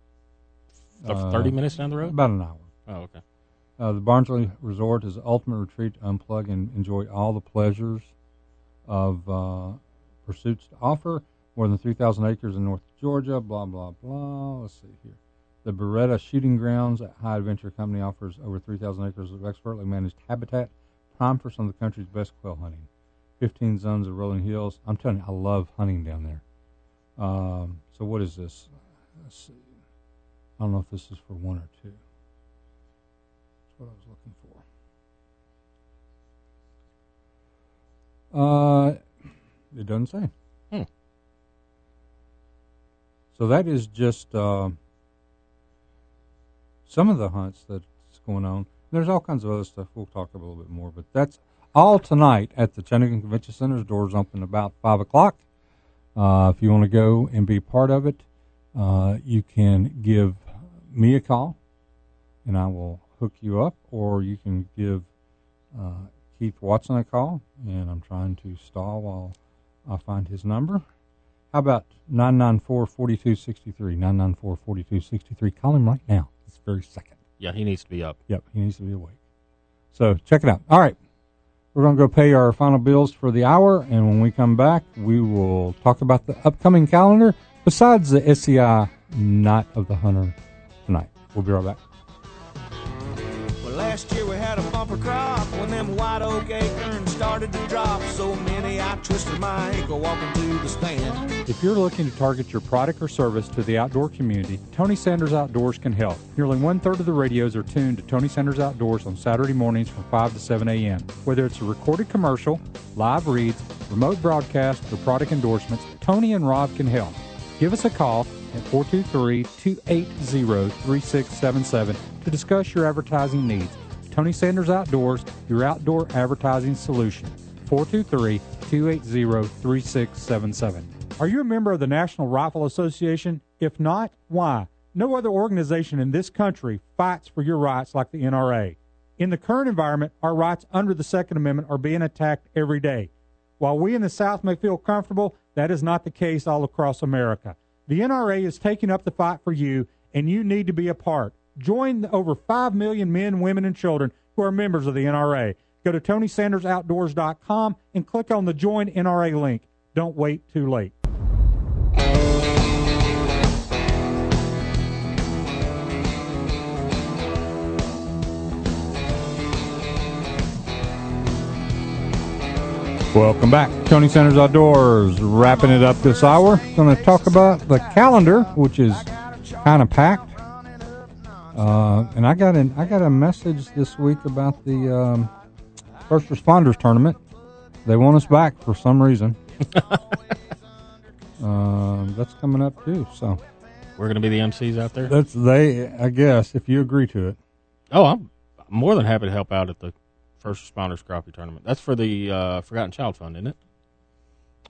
uh, thirty minutes down the road. About an hour. Oh, okay. Uh, the Barnsley Resort is the ultimate retreat to unplug and enjoy all the pleasures of uh, pursuits to offer. More than 3,000 acres in North Georgia, blah, blah, blah. Let's see here. The Beretta Shooting Grounds at High Adventure Company offers over 3,000 acres of expertly managed habitat, prime for some of the country's best quail hunting. 15 zones of rolling hills. I'm telling you, I love hunting down there. Um, so, what is this? Let's see. I don't know if this is for one or two. That's what I was looking for. Uh, it doesn't say. Hmm. So that is just uh, some of the hunts that's going on. There's all kinds of other stuff. We'll talk a little bit more, but that's all tonight at the Chattanooga Convention Center's doors open about five o'clock. Uh, if you want to go and be part of it, uh, you can give me a call, and I will hook you up, or you can give uh, Keith Watson a call, and I'm trying to stall while I find his number. How about 994-4263, 994-4263. Call him right now, this very second. Yeah, he needs to be up. Yep, he needs to be awake. So check it out. All right. We're going to go pay our final bills for the hour, and when we come back, we will talk about the upcoming calendar besides the SCI Night of the Hunter tonight. We'll be right back. Last year we had a bumper crop when them white oak acorns started to drop. So many I twisted my ankle walking through the stand. If you're looking to target your product or service to the outdoor community, Tony Sanders Outdoors can help. Nearly one third of the radios are tuned to Tony Sanders Outdoors on Saturday mornings from 5 to 7 a.m. Whether it's a recorded commercial, live reads, remote broadcast, or product endorsements, Tony and Rob can help. Give us a call at 423 280 3677 to discuss your advertising needs. Tony Sanders Outdoors, your outdoor advertising solution. 423 280 3677. Are you a member of the National Rifle Association? If not, why? No other organization in this country fights for your rights like the NRA. In the current environment, our rights under the Second Amendment are being attacked every day. While we in the South may feel comfortable, that is not the case all across America. The NRA is taking up the fight for you, and you need to be a part. Join over 5 million men, women, and children who are members of the NRA. Go to TonySandersOutdoors.com and click on the Join NRA link. Don't wait too late. Welcome back. Tony Sanders Outdoors wrapping it up this hour. Going to talk about the calendar, which is kind of packed. Uh, and I got an I got a message this week about the um, first responders tournament. They want us back for some reason. um, that's coming up too. So We're going to be the MCs out there. that's they. I guess if you agree to it. Oh, I'm more than happy to help out at the First Responders Crappie Tournament. That's for the uh, Forgotten Child Fund, isn't it?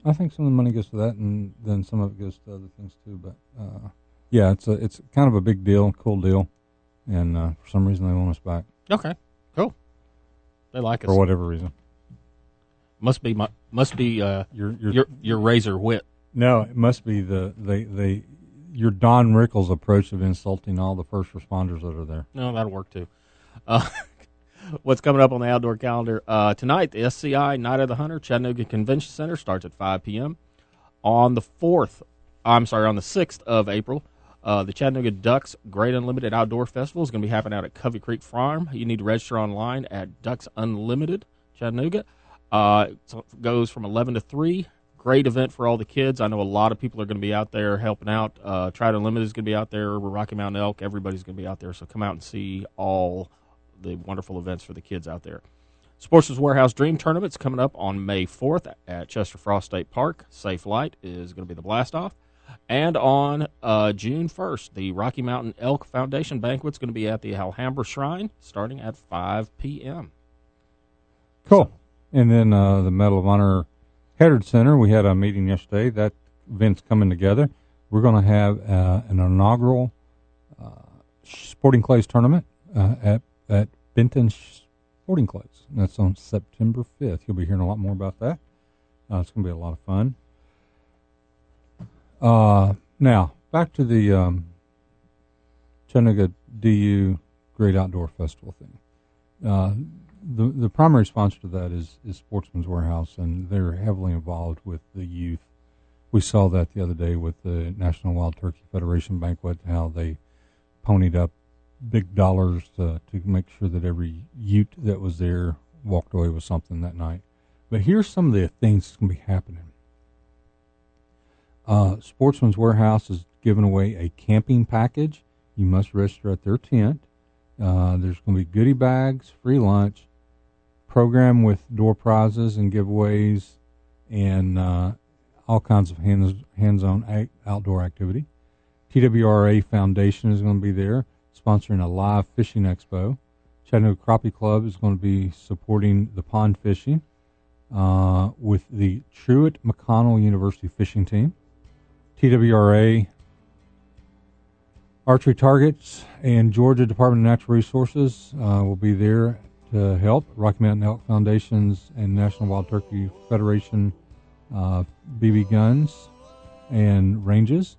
I think some of the money goes to that, and then some of it goes to other things too. But uh, yeah, it's a it's kind of a big deal, cool deal, and uh, for some reason they want us back Okay, cool. They like us. for whatever reason. Must be my, must be uh, Your your, your your razor wit. no, it must be the they they your Don Rickles approach of insulting all the first responders that are there. No, that'll work too. Uh, what's coming up on the outdoor calendar uh, tonight? The SCI Night of the Hunter Chattanooga Convention Center starts at 5 p.m. On the fourth, I'm sorry, on the sixth of April, uh, the Chattanooga Ducks Great Unlimited Outdoor Festival is going to be happening out at Covey Creek Farm. You need to register online at Ducks Unlimited Chattanooga. Uh, it goes from 11 to 3. Great event for all the kids. I know a lot of people are going to be out there helping out. Uh, Trout Unlimited is going to be out there. Rocky Mountain Elk, everybody's going to be out there. So come out and see all the wonderful events for the kids out there. Sportsman's Warehouse Dream Tournament's coming up on May 4th at Chester Frost State Park. Safe Light is going to be the blast off. And on uh, June 1st, the Rocky Mountain Elk Foundation banquet is going to be at the Alhambra Shrine starting at 5 p.m. Cool. And then uh, the Medal of Honor Heritage Center, we had a meeting yesterday. That event's coming together. We're going to have uh, an inaugural uh, sporting clays tournament uh, at at Benton Sporting Clays. That's on September 5th. You'll be hearing a lot more about that. Uh, it's going to be a lot of fun. Uh, now, back to the um, Chattanooga DU Great Outdoor Festival thing. Uh, the the primary sponsor to that is is Sportsman's Warehouse, and they're heavily involved with the youth. We saw that the other day with the National Wild Turkey Federation banquet, how they ponied up big dollars to to make sure that every Ute that was there walked away with something that night. But here's some of the things that's going to be happening. Uh, Sportsman's Warehouse is giving away a camping package. You must register at their tent. Uh, there's going to be goodie bags, free lunch, program with door prizes and giveaways, and uh, all kinds of hands hands-on outdoor activity. TWRA Foundation is going to be there, sponsoring a live fishing expo. Chattanooga Crappie Club is going to be supporting the pond fishing uh, with the Truett McConnell University fishing team. TWRA Archery Targets and Georgia Department of Natural Resources uh, will be there to help. Rocky Mountain Elk Foundations and National Wild Turkey Federation uh, BB Guns and Ranges.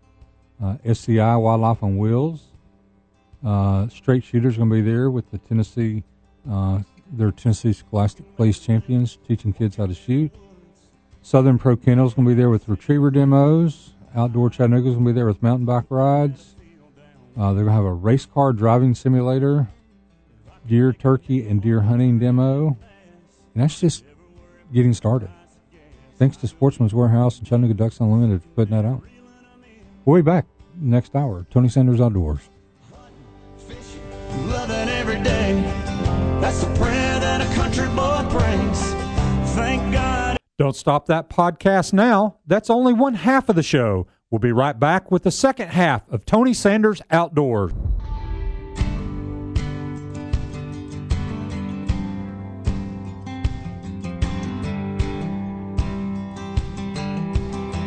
Uh, SCI Wildlife on Wheels. Uh, straight Shooters going to be there with the Tennessee, uh, their Tennessee Scholastic Clays champions, teaching kids how to shoot. Southern Pro Kennels going to be there with retriever demos. Outdoor Chattanooga's going to be there with mountain bike rides. Uh, they're going to have a race car driving simulator, deer, turkey, and deer hunting demo. And that's just getting started. Thanks to Sportsman's Warehouse and Chattanooga Ducks Unlimited for putting that out. We'll be back next hour. Tony Sanders Outdoors. Loving every day. That's the prayer that a country boy. Don't stop that podcast now. That's only one half of the show. We'll be right back with the second half of Tony Sanders Outdoors.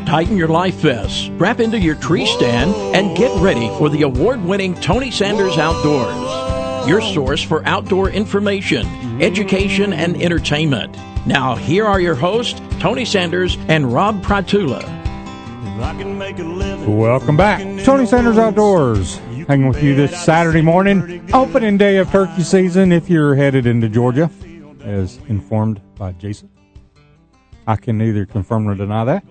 Tighten your life vests, wrap into your tree stand, and get ready for the award winning Tony Sanders Outdoors. Your source for outdoor information, education, and entertainment. Now, here are your hosts, Tony Sanders and Rob Pratula. I can make a living. Welcome back. Tony Sanders Outdoors. Hanging with you this Saturday morning, opening day of turkey season if you're headed into Georgia, as informed by Jason. I can neither confirm nor deny that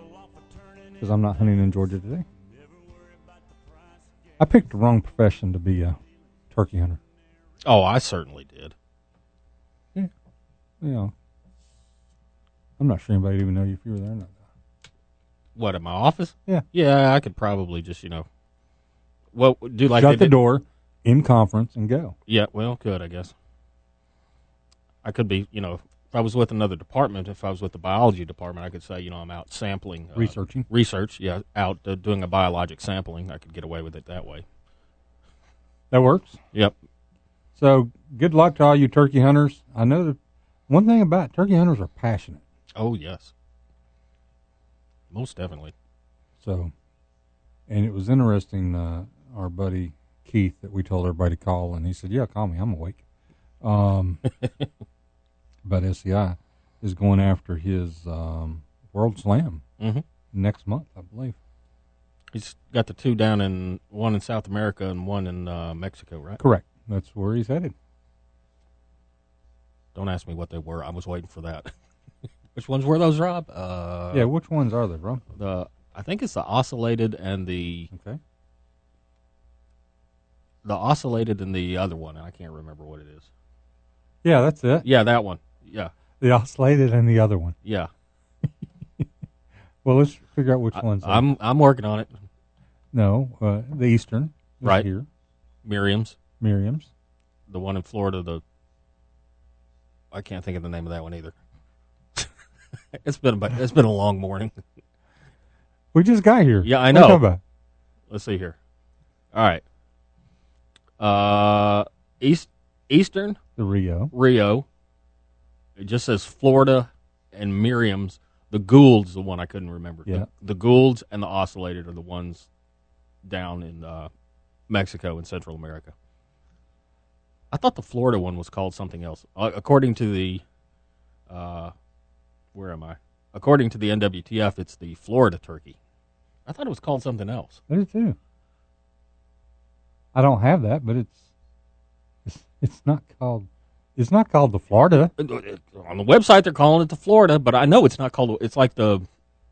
because I'm not hunting in Georgia today. I picked the wrong profession to be a turkey hunter. Oh, I certainly did. You know, I'm not sure anybody even know if you were there or not. What at my office? Yeah. Yeah, I could probably just you know, well, do like Shut the did- door in conference and go. Yeah, well, good, I guess. I could be, you know, if I was with another department, if I was with the biology department, I could say, you know, I'm out sampling, uh, Researching. research. Yeah, out uh, doing a biologic sampling. I could get away with it that way. That works. Yep. So good luck to all you turkey hunters. I know that one thing about turkey hunters are passionate. Oh yes. Most definitely. So, and it was interesting. Uh, our buddy Keith that we told everybody to call, and he said, "Yeah, call me. I'm awake." Um, but SCI is going after his um, World Slam mm-hmm. next month, I believe. He's got the two down in one in South America and one in uh, Mexico, right? Correct. That's where he's headed. Don't ask me what they were. I was waiting for that. Which ones were those, Rob? Uh, yeah. Which ones are they, bro? The I think it's the ocellated and the Okay. the ocellated and the other one. I can't remember what it is. Yeah, that's it. Yeah, that one. Yeah, The ocellated and the other one. yeah. Well, let's figure out which ones. I, am I'm working on it. no, uh, the Eastern. Right. here. Merriam's, Merriam's. the one in Florida. The I can't think of the name of that one either. it's been a, it's been a long morning. We just got here. Yeah, I What are you know. about? Let's see here. All right. Uh, East Eastern The Rio. Rio. It just says Florida and Merriam's. The Gould's the one I couldn't remember. Yeah. The, the Goulds and the Ocellated are the ones down in uh, Mexico and Central America. I thought the Florida one was called something else. Uh, according to the, uh, where am I? According to the NWTF, it's the Florida turkey. I thought it was called something else. I do too. I don't have that, but it's it's, it's not called it's not called the Florida. Uh, uh, uh, on the website, they're calling it the Florida, but I know it's not called. It's like the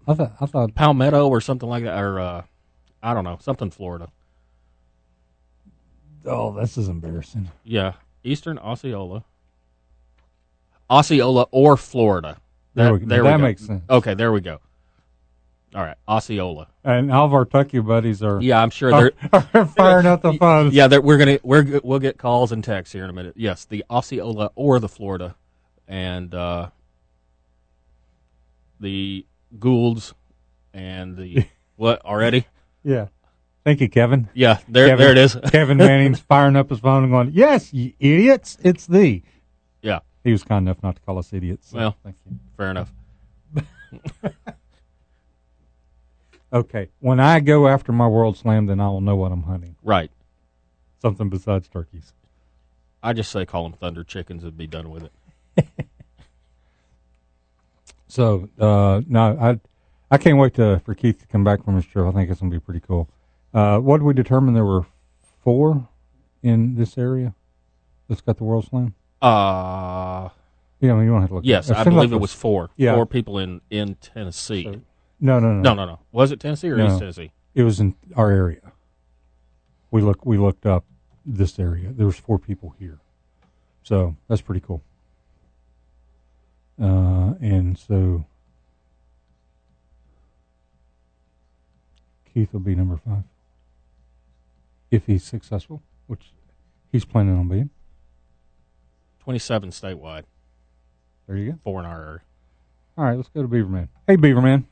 I thought I thought Palmetto or something like that, or uh, I don't know, something Florida. oh this is embarrassing. Yeah, Eastern Osceola, Osceola or Florida. There we go. That go. makes sense. Okay, there we go. All right, Osceola. And all of our turkey buddies are Yeah, I'm sure they're. are firing up the phones. Yeah, we're gonna we're we'll get calls and texts here in a minute. Yes, the Osceola or the Florida, and uh, the Goulds and the what already? Yeah. Thank you, Kevin. Yeah, there Kevin, there it is. Kevin Manning's firing up his phone and going, "Yes, you idiots, it's thee." He was kind enough not to call us idiots. so Well. thank you. fair enough. Okay, when I go after my World Slam, then I will know what I'm hunting. Right. Something besides turkeys. I just say call them thunder chickens and be done with it. So uh, no, I I can't wait to for Keith to come back from his trip. I think it's gonna be pretty cool. Uh, what did we determine? There were four in this area that's got the World Slam. Uh Yeah, I mean you don't have to look. yes, It I believe it was four. Yeah. Four people in in Tennessee. So- No, no, no, no, no, no. Was it Tennessee or No. East Tennessee? It was in our area. We look we looked up this area. There was four people here, so that's pretty cool. Uh, and so Keith will be number five if he's successful, which he's planning on being. Twenty-seven statewide, There you go. four in our area. All right, let's go to Beaverman. Hey, Beaverman,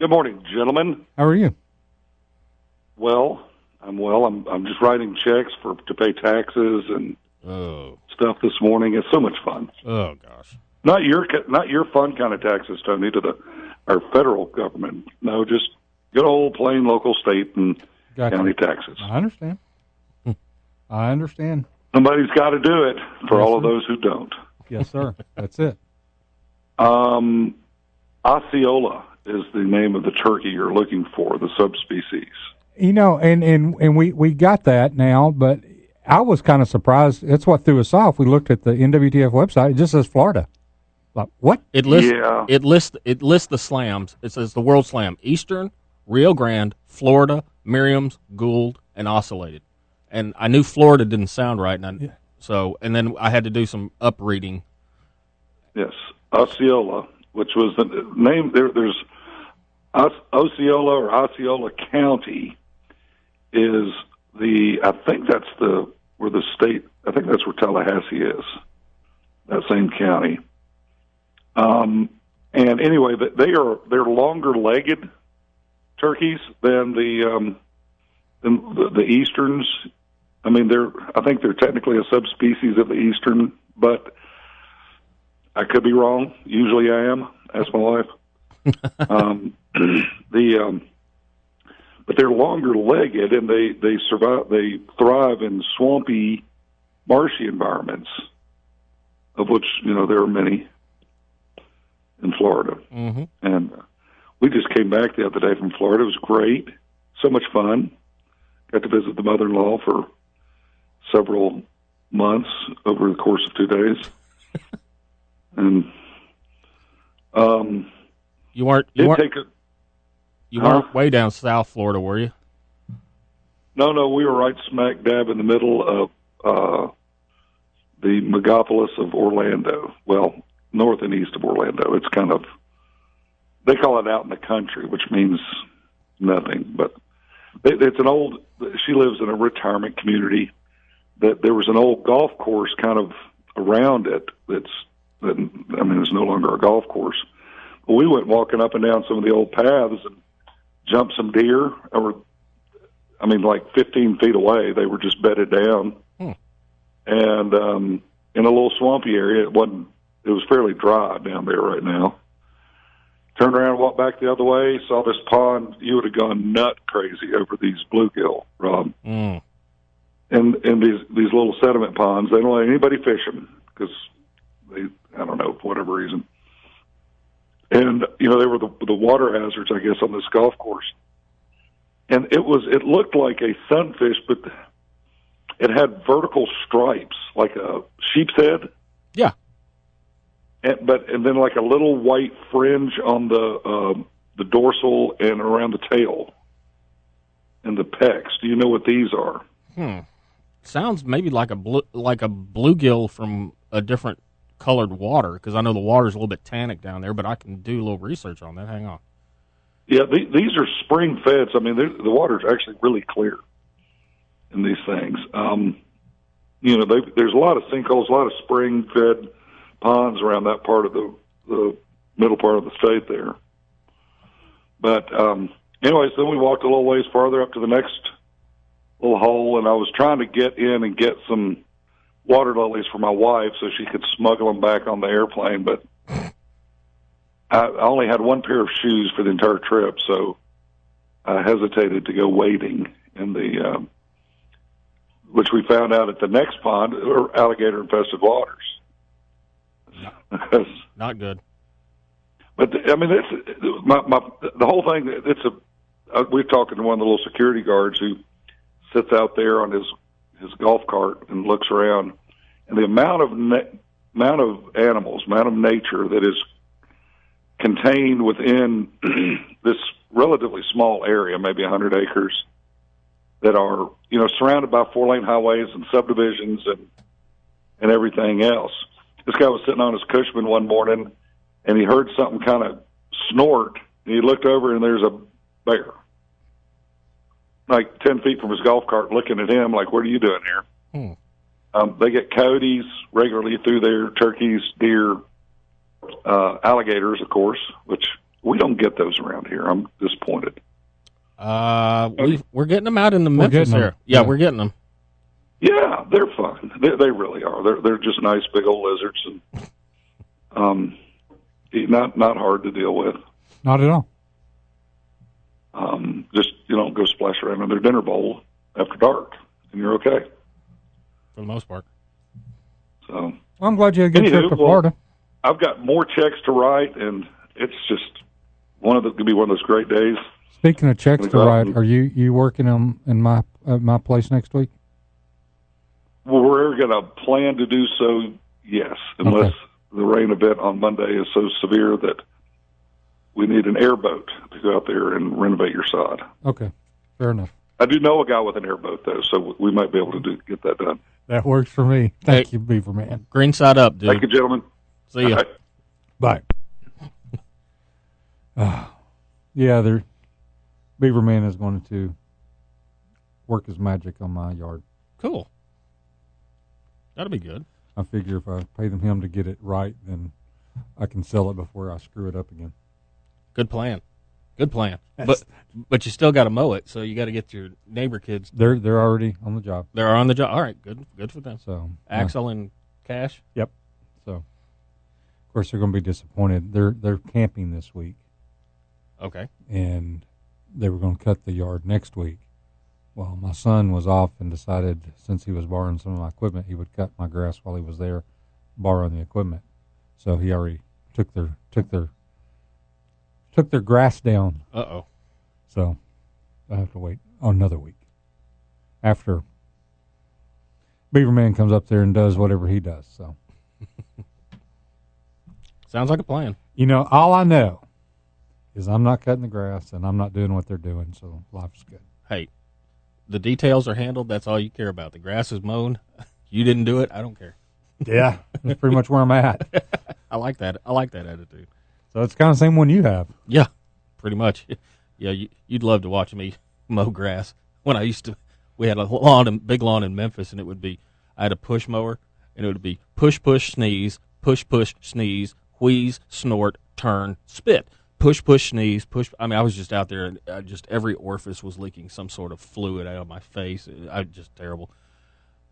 Good morning, gentlemen. how are you? Well, I'm well. I'm I'm just writing checks for to pay taxes and Oh, stuff this morning. It's so much fun. oh gosh. Not your not your fun kind of taxes, Tony, to the our federal government. No, just good old plain local state and Gotcha. county taxes. I understand. Hmm. I understand. Somebody's got to do it for Yes, all of sir. those who don't. Yes, sir. That's it. Um, Osceola is the name of the turkey you're looking for, the subspecies. You know, and and and we we got that now, but I was kind of surprised. That's what threw us off. We looked at the NWTF website; it just says Florida. Like what? It lists Yeah. it lists it lists the slams. It says the World Slam: Eastern, Rio Grande, Florida, Merriam's, Gould, and Ocellated. And I knew Florida didn't sound right, and I, Yeah. so and then I had to do some upreading. Yes, Osceola which was the name. There, there's Osceola or Osceola County is the. I think that's the where the state. I think that's where Tallahassee is. That same county. Um, and anyway, they are they're longer legged turkeys than the um, than the, the easterns. I mean, they're I think they're technically a subspecies of the eastern, but I could be wrong. Usually, I am. That's my wife. um, the um, but they're longer legged and they they survive. They thrive in swampy, marshy environments, of which you know there are many in Florida. Mm-hmm. And uh, we just came back the other day from Florida. It was great, so much fun. Got to visit the mother-in-law for several months over the course of two days, and um, You weren't you weren't a you weren't way down South Florida, were you? No, no, we were right smack dab in the middle of uh, the megapolis of Orlando. Well, north and east of Orlando. It's kind of they call it out in the country, which means nothing. But it, it's an old. She lives in a retirement community. That there was an old golf course kind of around it. That's that. I mean, it's no longer a golf course. But we went walking up and down some of the old paths and jumped some deer. Or I mean, like 15 feet away, they were just bedded down, Hmm. and um, in a little swampy area. It wasn't. It was fairly dry down there right now. Turned around, walked back the other way, saw this pond. You would have gone nut crazy over these bluegill, Rob. Mm. And and these these little sediment ponds, they don't let anybody fish them because they, I don't know, for whatever reason. And you know, they were the the water hazards, I guess, on this golf course. And it was it looked like a sunfish, but it had vertical stripes like a sheep's head. Yeah. And, but and then like a little white fringe on the um, the dorsal and around the tail and the pecs. Do you know what these are? Hmm. Sounds maybe like a blue, like a bluegill from a different colored water because I know the water's a little bit tannic down there, but I can do a little research on that. Hang on. Yeah, the, these are spring fed. I mean, the water's actually really clear in these things. Um, you know, they, there's a lot of sinkholes, a lot of spring fed ponds around that part of the the middle part of the state there. But um, anyways, then we walked a little ways farther up to the next little hole, and I was trying to get in and get some water lilies for my wife so she could smuggle them back on the airplane, but I, only had one pair of shoes for the entire trip, so I hesitated to go wading in the, um, which we found out at the next pond were alligator infested waters. Not good. But I mean, it's my, my the whole thing. It's a. Uh, we're talking to one of the little security guards who sits out there on his his golf cart and looks around, and the amount of na- amount of animals, amount of nature that is contained within this relatively small area, maybe 100 acres, that are you know surrounded by four lane highways and subdivisions and and everything else. This guy was sitting on his Cushman one morning, and he heard something kind of snort, and he looked over, and there's a bear, like 10 feet from his golf cart, looking at him like, "What are you doing here?" Hmm. Um, they get coyotes regularly through there, turkeys, deer, uh, alligators, of course, which we don't get those around here. I'm disappointed. Uh, we we're getting them out in the We're Memphis getting 'em. Yeah, Yeah. we're getting them. Yeah, they're fun. They, they really are. They're they're just nice big old lizards and um, not not hard to deal with. Not at all. Um, just you know, go splash around in their dinner bowl after dark, and you're okay. for the most part. So Well, I'm glad you had a good Anywho, trip to well- Florida. I've got more checks to write, and it's just one of the could be one of those great days. Speaking of checks to Gonna go out write, and- are you you working on in my at my place next week? Well, we're going to plan to do so, yes, unless Okay. the rain event on Monday is so severe that we need an airboat to go out there and renovate your sod. Okay, fair enough. I do know a guy with an airboat though, so we might be able to do, get that done. That works for me. Thank Hey. you, Beaver Man. Green side up, dude. Thank you, gentlemen. See ya. All right. Bye. Ah. Yeah, they're Beaverman is going to work his magic on my yard. Cool. That'll be good. I figure if I pay them him to get it right, then I can sell it before I screw it up again. Good plan. Good plan. That's- but but you still got to mow it, so you got to get your neighbor kids. They're they're already on the job. They're on the job. All right, good good for them. So Axel and Cash. Yep. So, of course, they're going to be disappointed. They're they're camping this week, Okay. and they were going to cut the yard next week. Well, my son was off and decided, since he was borrowing some of my equipment, he would cut my grass while he was there, borrowing the equipment. So he already took their took their took their grass down. Uh oh. So I have to wait another week after Beaverman comes up there and does whatever he does. So. Sounds like a plan. You know, all I know is I'm not cutting the grass and I'm not doing what they're doing, so life's good. Hey, the details are handled. That's all you care about. The grass is mown. You didn't do it. I don't care. Yeah, that's pretty much where I'm at. I like that. I like that attitude. So it's kind of the same one you have. Yeah, pretty much. Yeah, you, you'd love to watch me mow grass. When I used to, we had a lawn, and big lawn in Memphis, and it would be, I had a push mower, and it would be push, push, sneeze, push, push, sneeze, wheeze, snort, turn, spit. Push, push, sneeze, push. I mean, I was just out there, and I just every orifice was leaking some sort of fluid out of my face. I just terrible.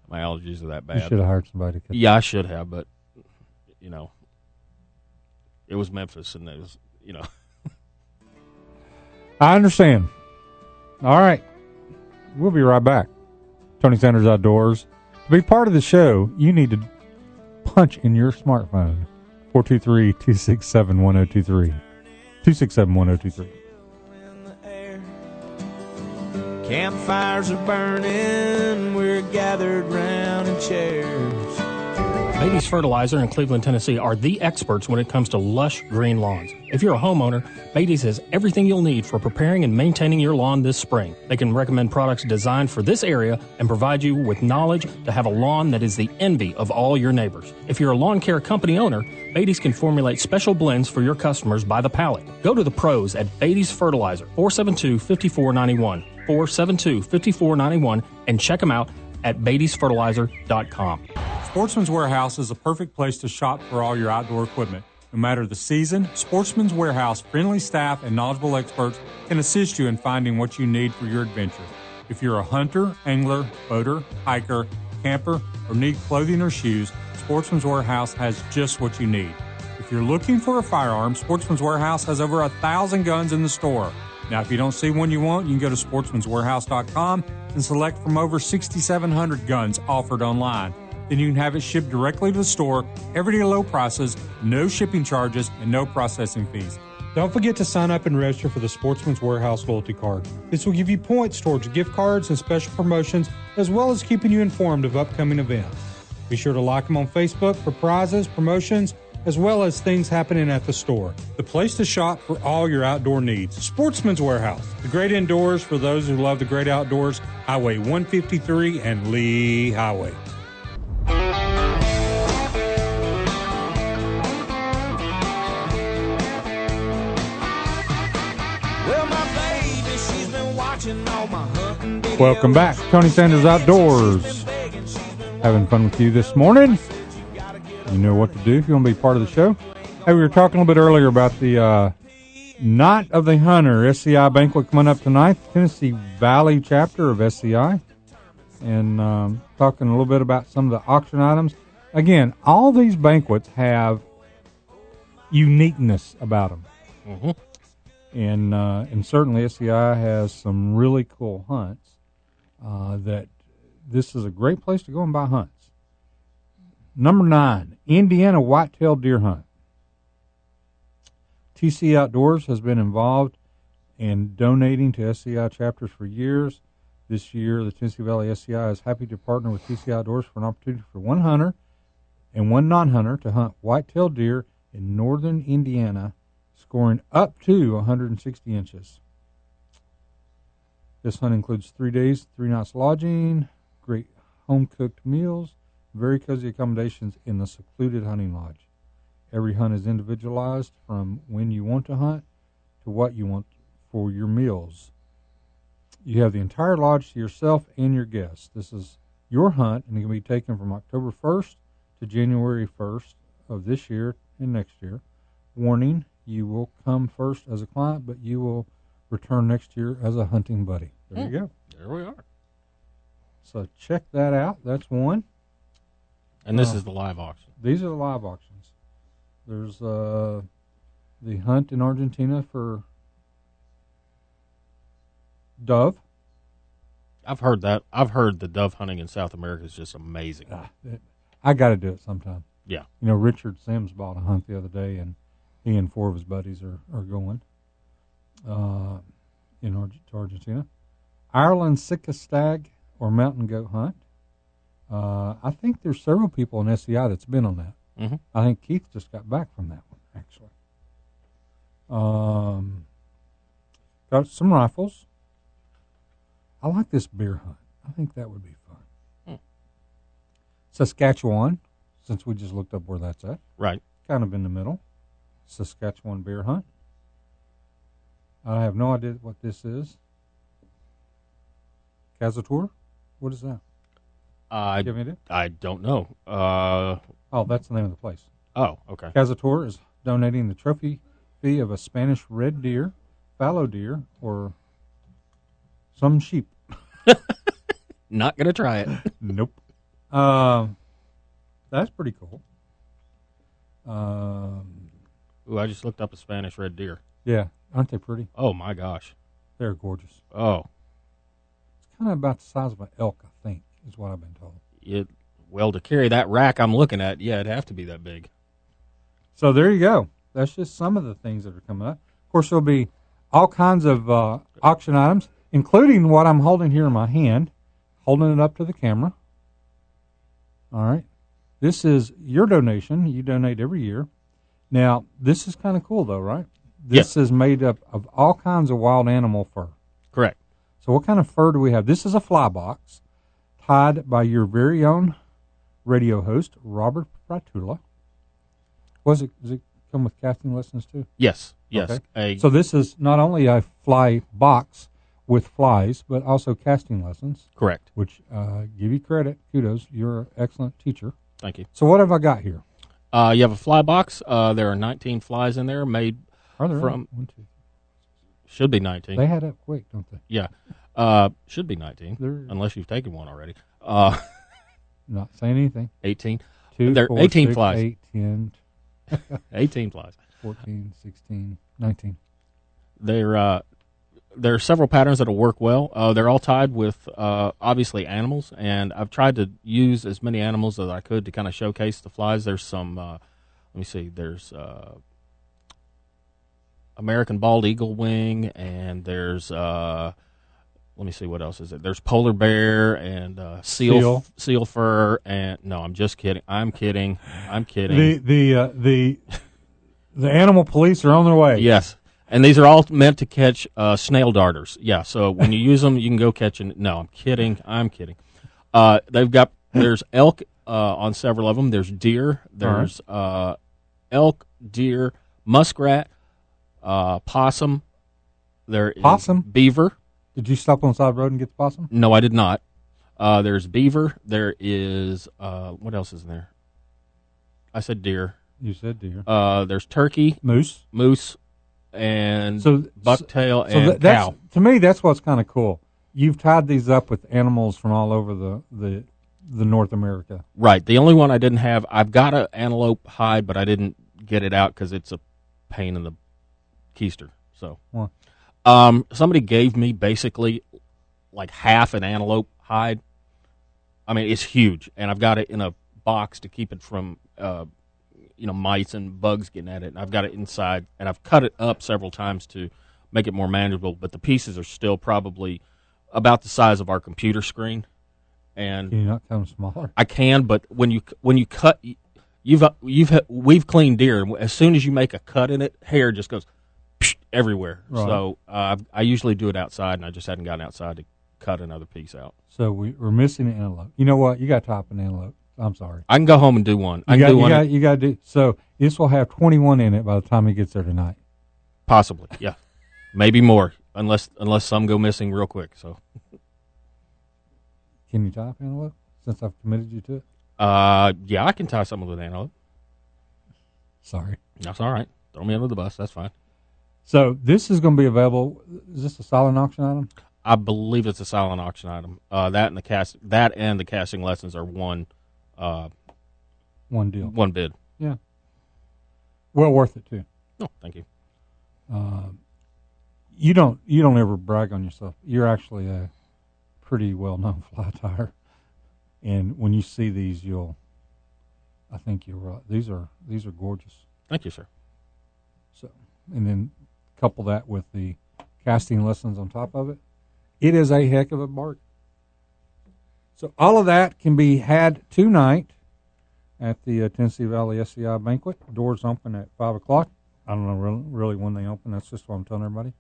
My allergies are that bad. You should have hired somebody to cut. Yeah, I should have, but you know, it was Memphis, and it was you know. I understand. All right. We'll be right back. Tony Sanders Outdoors. To be part of the show, you need to punch in your smartphone 423 267 1023. 267 1023. Campfires are burning, we're gathered round in chairs. Beatty's Fertilizer in Cleveland, Tennessee are the experts when it comes to lush green lawns. If you're a homeowner, Beatty's has everything you'll need for preparing and maintaining your lawn this spring. They can recommend products designed for this area and provide you with knowledge to have a lawn that is the envy of all your neighbors. If you're a lawn care company owner, Beatty's can formulate special blends for your customers by the pallet. Go to the pros at Beatty's Fertilizer, 472 5491, 472 5491, and check them out at Beatty'sFertilizer.com. Sportsman's Warehouse is a perfect place to shop for all your outdoor equipment. No matter the season, Sportsman's Warehouse friendly staff and knowledgeable experts can assist you in finding what you need for your adventure. If you're a hunter, angler, boater, hiker, camper, or need clothing or shoes, Sportsman's Warehouse has just what you need. If you're looking for a firearm, Sportsman's Warehouse has over a thousand guns in the store. Now, if you don't see one you want, you can go to sportsmanswarehouse.com and select from over 6,700 guns offered online. Then you can have it shipped directly to the store, everyday low prices, no shipping charges, and no processing fees. Don't forget to sign up and register for the Sportsman's Warehouse loyalty card. This will give you points towards gift cards and special promotions, as well as keeping you informed of upcoming events. Be sure to like them on Facebook for prizes, promotions, as well as things happening at the store. The place to shop for all your outdoor needs. Sportsman's Warehouse, the great indoors for those who love the great outdoors. Highway 153 and Lee Highway. Welcome back. Tony Sanders Outdoors. She's been begging, she's been Having fun with you this morning. You know what to do if you want to be part of the show. Hey, we were talking a little bit earlier about the uh, Night of the Hunter SCI banquet coming up tonight, Tennessee Valley chapter of SCI, and um, talking a little bit about some of the auction items. Again, all these banquets have uniqueness about them, Mhm. and uh, and certainly SCI has some really cool hunts. Uh, that this is a great place to go and buy hunts. Number nine, Indiana whitetail deer hunt. TC Outdoors has been involved in donating to SCI chapters for years. This year, the Tennessee Valley SCI is happy to partner with TC Outdoors for an opportunity for one hunter and one non-hunter to hunt whitetail deer in northern Indiana, scoring up to 160 inches. This hunt includes three days, three nights lodging, great home cooked meals, very cozy accommodations in the secluded hunting lodge. Every hunt is individualized from when you want to hunt to what you want for your meals. You have the entire lodge to yourself and your guests. This is your hunt, and it can be taken from October 1st to January 1st of this year and next year. Warning: You will come first as a client, but you will return next year as a hunting buddy. There you go. There we are. So check that out. That's one. And this Oh. is the live auction. These are the live auctions. There's uh, the hunt in Argentina for dove. I've heard that. I've heard the dove hunting in South America is just amazing. Ah, it- I got to do it sometime. Yeah. You know, Richard Sims bought a hunt the other day, and he and four of his buddies are, are going uh, in Argentina. Ireland Sika stag or mountain goat hunt. Uh, I think there's several people in SEI that's been on that. Mhm. I think Keith just got back from that one, actually. Um, got some rifles. I like this bear hunt. I think that would be fun. Saskatchewan, since we just looked up where that's at, Right. kind of in the middle. Saskatchewan bear hunt. I have no idea what this is. Kazatur? What is that? I Give me a I don't know. Uh Oh, that's the name of the place. oh, okay. Kazatur is donating the trophy fee of a Spanish red deer, fallow deer, or some sheep. Not gonna try it. Nope. Um, that's pretty cool. Um, Ooh, I just looked up a Spanish red deer. Yeah, aren't they pretty? Oh my gosh. They're gorgeous. Oh, It's kind of about the size of an elk, I think, is what I've been told. it. Well, to carry that rack I'm looking at, yeah, it'd have to be that big. So there you go. That's just some of the things that are coming up. Of course, there'll be all kinds of uh, auction items, including what I'm holding here in my hand, holding it up to the camera. All right. This is your donation. You donate every year. Now, this is kind of cool, though, right? This is made up of all kinds of wild animal fur. Correct. So, what kind of fur do we have? This is a fly box tied by your very own radio host, Robert Pratula. Was it? Does it come with casting lessons too? Yes. Yes. Okay. A, So this is not only a fly box with flies, but also casting lessons, correct. which uh, give you credit. Kudos, you're an excellent teacher. Thank you. So what have I got here? Uh, you have a fly box. Uh, there are 19 flies in there. Made Are there From- one, two? should be 19. They had up quick, don't they? yeah. Uh, should be 19 They're unless you've taken one already. Uh, not saying anything. 18. Two, They're four, 18 six, flies. eight, 10, 18 flies. 14, 16, 19. There, uh, there are several patterns that'll work well. Uh, they're all tied with uh, obviously animals, and I've tried to use as many animals as I could to kind of showcase the flies. There's some, uh, let me see, there's uh, American bald eagle wing, and there's uh, let me see what else is it. There's polar bear and uh, seal Seal. seal fur, and no, I'm just kidding. I'm kidding. I'm kidding. The the uh, the the animal police are on their way. Yes. And these are all meant to catch uh, snail darters. Yeah. So when you use them, you can go catching. No, I'm kidding. I'm kidding. Uh, they've got there's elk uh, on several of them. There's deer. There's uh, elk, deer, muskrat, uh, possum. There is Possum? beaver. Did you stop on the side of the road and get the possum? No, I did not. Uh, there's beaver. There is uh, what else is there? I said deer. You said deer. Uh, there's turkey, Moose. moose, and So bucktail So and that, that's cow. to me that's what's kind of cool. You've tied these up with animals from all over the the the North America. Right. The only one I didn't have, I've got an antelope hide, but I didn't get it out because it's a pain in the keister. So, Why? um, somebody gave me basically like half an antelope hide. I mean, it's huge, and I've got it in a box to keep it from, uh, you know, mice and bugs getting at it. And I've got it inside, and I've cut it up several times to make it more manageable. But the pieces are still probably about the size of our computer screen, and Can you not come smaller? I can, but when you when you cut, you've you've we've cleaned deer. and As soon as you make a cut in it, hair just goes everywhere. Right. So uh, I usually do it outside, and I just hadn't gotten outside to cut another piece out. So we, we're missing an antelope. You know what? You got to top an antelope. I'm sorry. I can go home and do one. I can got, do you one got you got to do. So this will have 21 in it by the time he gets there tonight. possibly. Yeah, maybe more, unless unless some go missing real quick. So, Can you tie up antelope since I've committed you to it? uh, yeah, I can tie something with antelope. Sorry. That's all right. Throw me under the bus. That's fine. So this is going to be available. Is this a silent auction item? I believe it's a silent auction item. Uh, that and the cast that and the casting lessons are one uh, One deal. one bid. Yeah. Well worth it too. No, thank you. Uh, you don't you don't ever brag on yourself. You're actually a pretty well known fly tire, and when you see these, you'll. I think you're right. These are these are gorgeous. Thank you, sir. So, and then couple that with the casting lessons on top of it. It is a heck of a bargain. So all of that can be had tonight at the uh, Tennessee Valley SCI banquet. Doors open at five o'clock. I don't know really, really when they open. That's just what I'm telling everybody.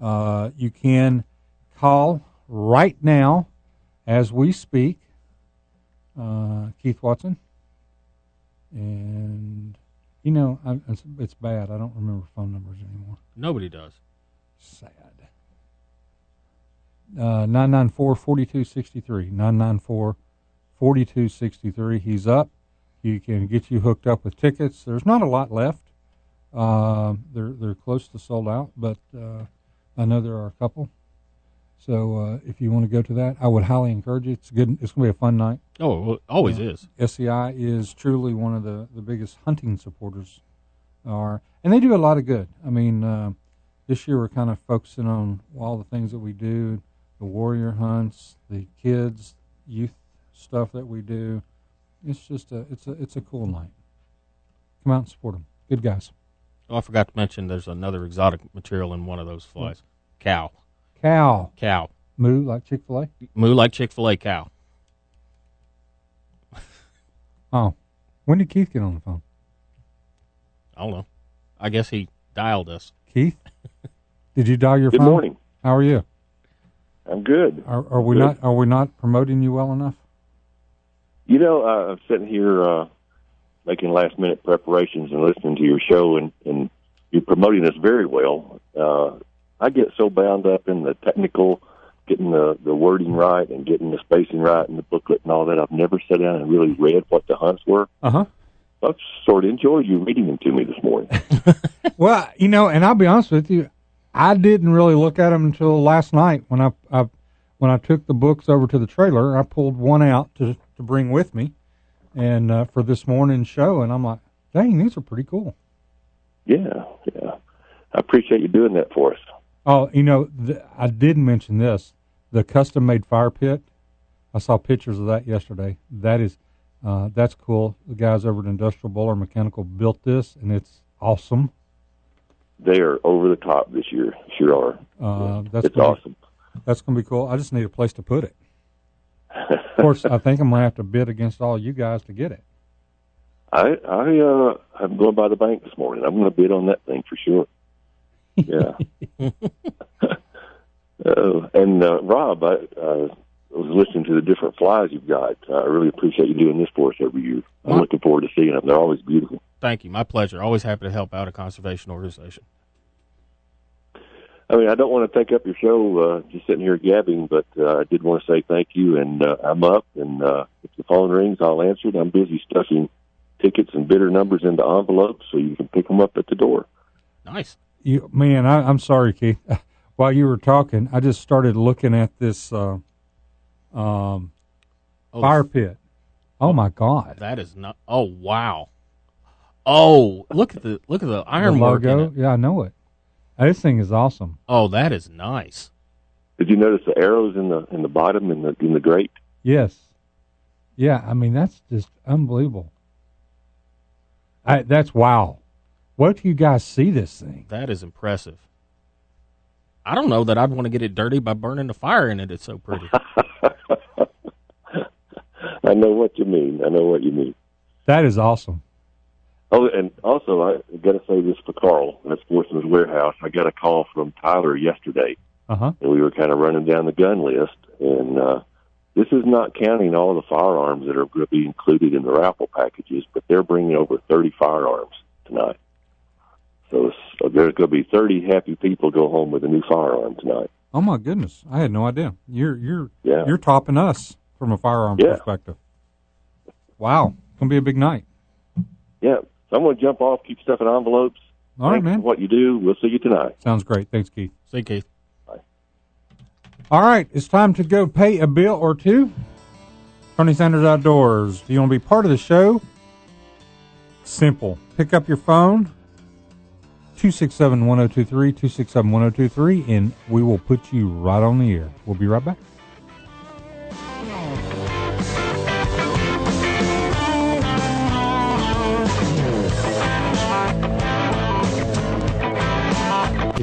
Uh, you can call right now, as we speak, uh, Keith Watson, and you know I, it's, it's bad. I don't remember phone numbers anymore. Nobody does. Sad. Uh, 994 4263. 994 4263. He's up. He can get you hooked up with tickets. There's not a lot left. Uh, they're they're close to sold out, but uh, I know there are a couple. So uh, if you want to go to that, I would highly encourage you. It's good. It's going to be a fun night. Oh, well, it always Yeah. is. SCI is truly one of the, the biggest hunting supporters are, and they do a lot of good. I mean, uh, this year we're kind of focusing on all the things that we do, the warrior hunts, the kids, youth stuff that we do. It's just a it's a it's a cool night. Come out and support them. Good guys. Oh, I forgot to mention there's another exotic material in one of those flies. Cow. Cow Cow. moo like Chick Fil A. Moo like Chick fil A cow. Oh, when did Keith get on the phone? I don't know. I guess he dialed us. Keith, did you dial your Good phone? Good morning. How are you? I'm good. Are, are we Good. not are we not promoting you well enough? You know, uh, I'm sitting here uh, making last minute preparations and listening to your show, and, and you're promoting us very well. Uh, I get so bound up in the technical, getting the, the wording right and getting the spacing right and the booklet and all that. I've never sat down and really read what the hunts were. Uh huh. I've sort of enjoyed you reading them to me this morning. Well, you know, and I'll be honest with you, I didn't really look at them until last night when I, I when I took the books over to the trailer. I pulled one out to to bring with me, and uh, for this morning's show, and I'm like, dang, these are pretty cool. yeah, yeah. I appreciate you doing that for us. Oh, you know, th- I did mention this the custom made fire pit. I saw pictures of that yesterday. That is, uh, that's cool. The guys over at Industrial Boiler Mechanical built this, and it's awesome. They are over the top this year. Sure are. Uh, that's it's gonna- awesome. That's going to be cool. I just need a place to put it. Of course, I think I'm going to have to bid against all you guys to get it. I I uh I'm going by the bank this morning. I'm going to bid on that thing for sure. Yeah. uh, and uh, Rob, I uh, was listening to the different flies you've got. I really appreciate you doing this for us every year. I'm looking forward to seeing them. They're always beautiful. Thank you. My pleasure. Always happy to help out a conservation organization. I mean, I don't want to take up your show uh, just sitting here gabbing, but uh, I did want to say thank you. And uh, I'm up, and uh, if the phone rings, I'll answer it. I'm busy stuffing tickets and bidder numbers into envelopes so you can pick them up at the door. Nice. You man, I, I'm sorry, Keith. While you were talking, I just started looking at this uh, um, Oh, fire pit. Oh my God! That is not. Oh wow. Oh, look at the look at the The ironwork in logo. it. Yeah, I know it. This thing is awesome. Oh, that is nice. Did you notice the arrows in the in the bottom in the in the grate? Yes. Yeah, I mean that's just unbelievable. I, that's wow. What do you guys see this thing? That is impressive. I don't know that I'd want to get it dirty by burning the fire in it. It's so pretty. I know what you mean. I know what you mean. That is awesome. Oh, and also I got to say this for Carl at Sportsman's Warehouse. I got a call from Tyler yesterday, Uh huh. and we were kind of running down the gun list. And uh, this is not counting all the firearms that are going to be included in the raffle packages, but they're bringing over 30 firearms tonight. So uh, there's going to be 30 happy people go home with a new firearm tonight. Oh my goodness, I had no idea. You're you're Yeah. you're topping us from a firearm Yeah. perspective. Wow, it's gonna be a big night. Yeah. So I'm going to jump off, keep stuff in envelopes. All right, Thanks man. for what you do. We'll see you tonight. Sounds great. Thanks, Keith. See, Keith. Bye. All right, it's time to go pay a bill or two. Tony Sanders Outdoors. Do you want to be part of the show? Simple. Pick up your phone, 267 1023, 267 1023, and we will put you right on the air. We'll be right back.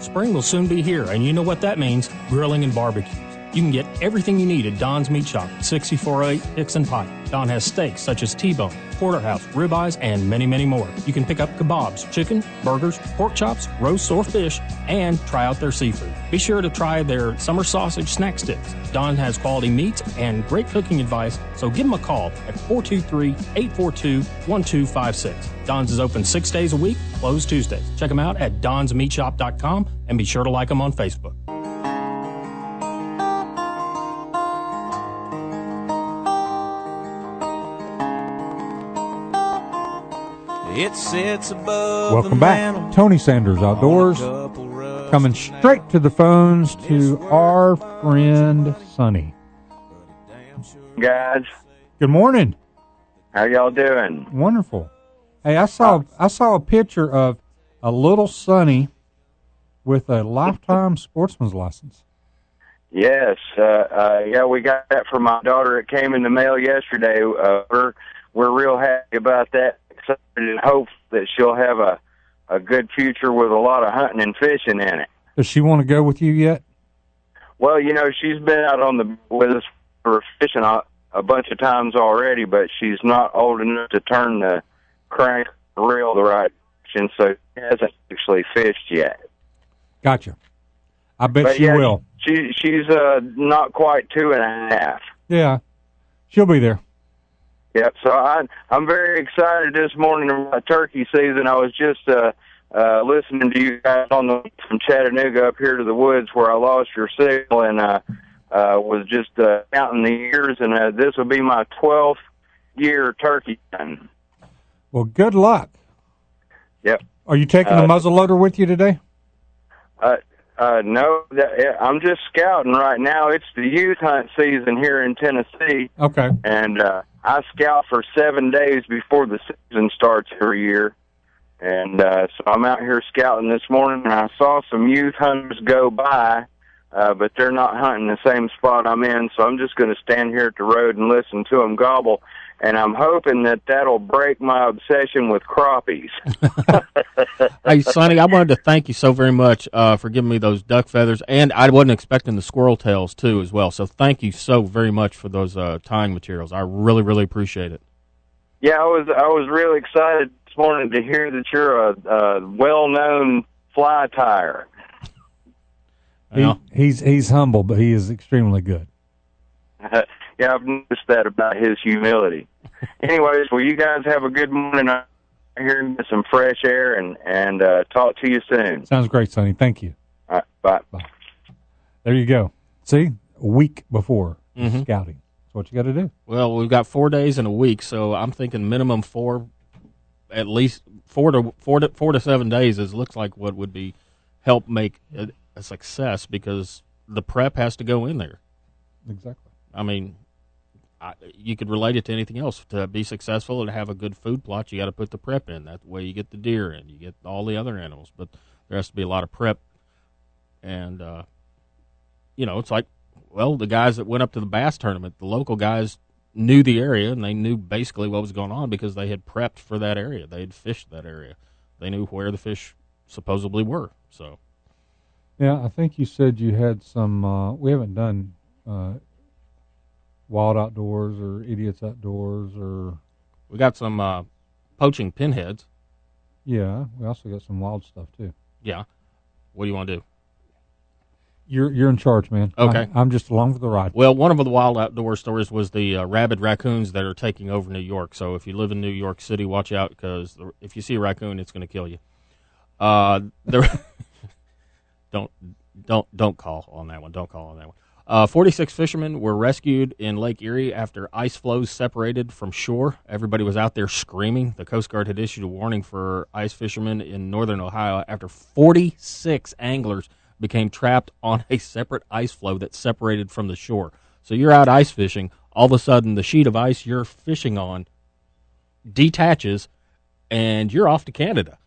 Spring will soon be here, and you know what that means grilling and barbecues. You can get everything you need at Don's Meat Shop, 6408 Hixson Pike. Don has steaks such as T-bone, porterhouse, ribeyes, and many, many more. You can pick up kebabs, chicken, burgers, pork chops, roasts, or fish, and try out their seafood. Be sure to try their summer sausage snack sticks. Don has quality meats and great cooking advice, so give him a call at 423-842-1256. Don's is open six days a week, closed Tuesdays. Check them out at donsmeatshop.com and be sure to like them on Facebook. It sits above Welcome the back. Tony Sanders Outdoors. on a couple rusty Coming straight to the phones to our friend Sonny. guys. Good morning. How y'all doing? Wonderful. Hey, I saw I saw a picture of a little Sonny with a lifetime sportsman's license. Yes, uh, uh, yeah, we got that for my daughter. It came in the mail yesterday. Uh, we're we're real happy about that. And hope that she'll have a a good future with a lot of hunting and fishing in it. Does she want to go with you yet? Well, you know, she's been out on the with us for fishing a, a bunch of times already, but she's not old enough to turn the crank reel the right direction, so she hasn't actually fished yet. Gotcha. I bet But she yeah, will. She she's uh not quite two and a half. Yeah, she'll be there. Yep. So I I'm very excited this morning about turkey season. I was just uh uh listening to you guys on the from Chattanooga up here to the woods where I lost your signal and uh uh was just uh counting the years and uh, this will be my twelfth year turkey hunting. Well, good luck. Yep. Are you taking Uh, the muzzle loader with you today? Uh, uh, no, that, I'm just scouting right now. It's the youth hunt season here in Tennessee, Okay. and uh, I scout for seven days before the season starts every year. And uh, so I'm out here scouting this morning, and I saw some youth hunters go by, uh, but they're not hunting the same spot I'm in. So I'm just going to stand here at the road and listen to them gobble. And I'm hoping that that'll break my obsession with crappies. Hey, Sonny, I wanted to thank you so very much uh, for giving me those duck feathers, and I wasn't expecting the squirrel tails too as well. So thank you so very much for those uh, tying materials. I really, really appreciate it. Yeah, I was I was really excited this morning to hear that you're a, a well-known fly tire. He, he's he's humble, but he is extremely good. yeah, I've noticed that about his humility. Anyways, well, you guys have a good morning. I'm here to get some fresh air and and uh, talk to you soon. Sounds great, Sonny. Thank you. All right, bye. bye. There you go. See, a week before Mhm. scouting. That's what you got to do. well, we've got four days in a week, so I'm thinking minimum four at least four to four to four to seven days is looks like what would be help make a, a success because the prep has to go in there. Exactly. I mean, I, you could relate it to anything else. To be successful and have a good food plot, you got to put the prep in. That way, you get the deer in, you get all the other animals. But there has to be a lot of prep, and uh, you know, it's like, well, the guys that went up to the bass tournament, the local guys knew the area and they knew basically what was going on because they had prepped for that area. They had fished that area. They knew where the fish supposedly were. So, Yeah, I think you said you had some. Uh, we haven't done uh, wild outdoors or idiots outdoors or we got some uh, poaching pinheads. yeah. We also got some wild stuff too. Yeah. What do you want to do? You're you're in charge, man. Okay. I, am just along for the ride. Well, one of the wild outdoor stories was the uh, rabid raccoons that are taking over New York. So if you live in New York City, watch out because if you see a raccoon, it's going to kill you. Uh, there, don't don't don't call on that one. Don't call on that one. Uh, 46 fishermen were rescued in Lake Erie after ice floes separated from shore. Everybody was out there screaming. The Coast Guard had issued a warning for ice fishermen in northern Ohio after 46 anglers became trapped on a separate ice floe that separated from the shore. So you're out ice fishing. All of a sudden, the sheet of ice you're fishing on detaches, and you're off to Canada.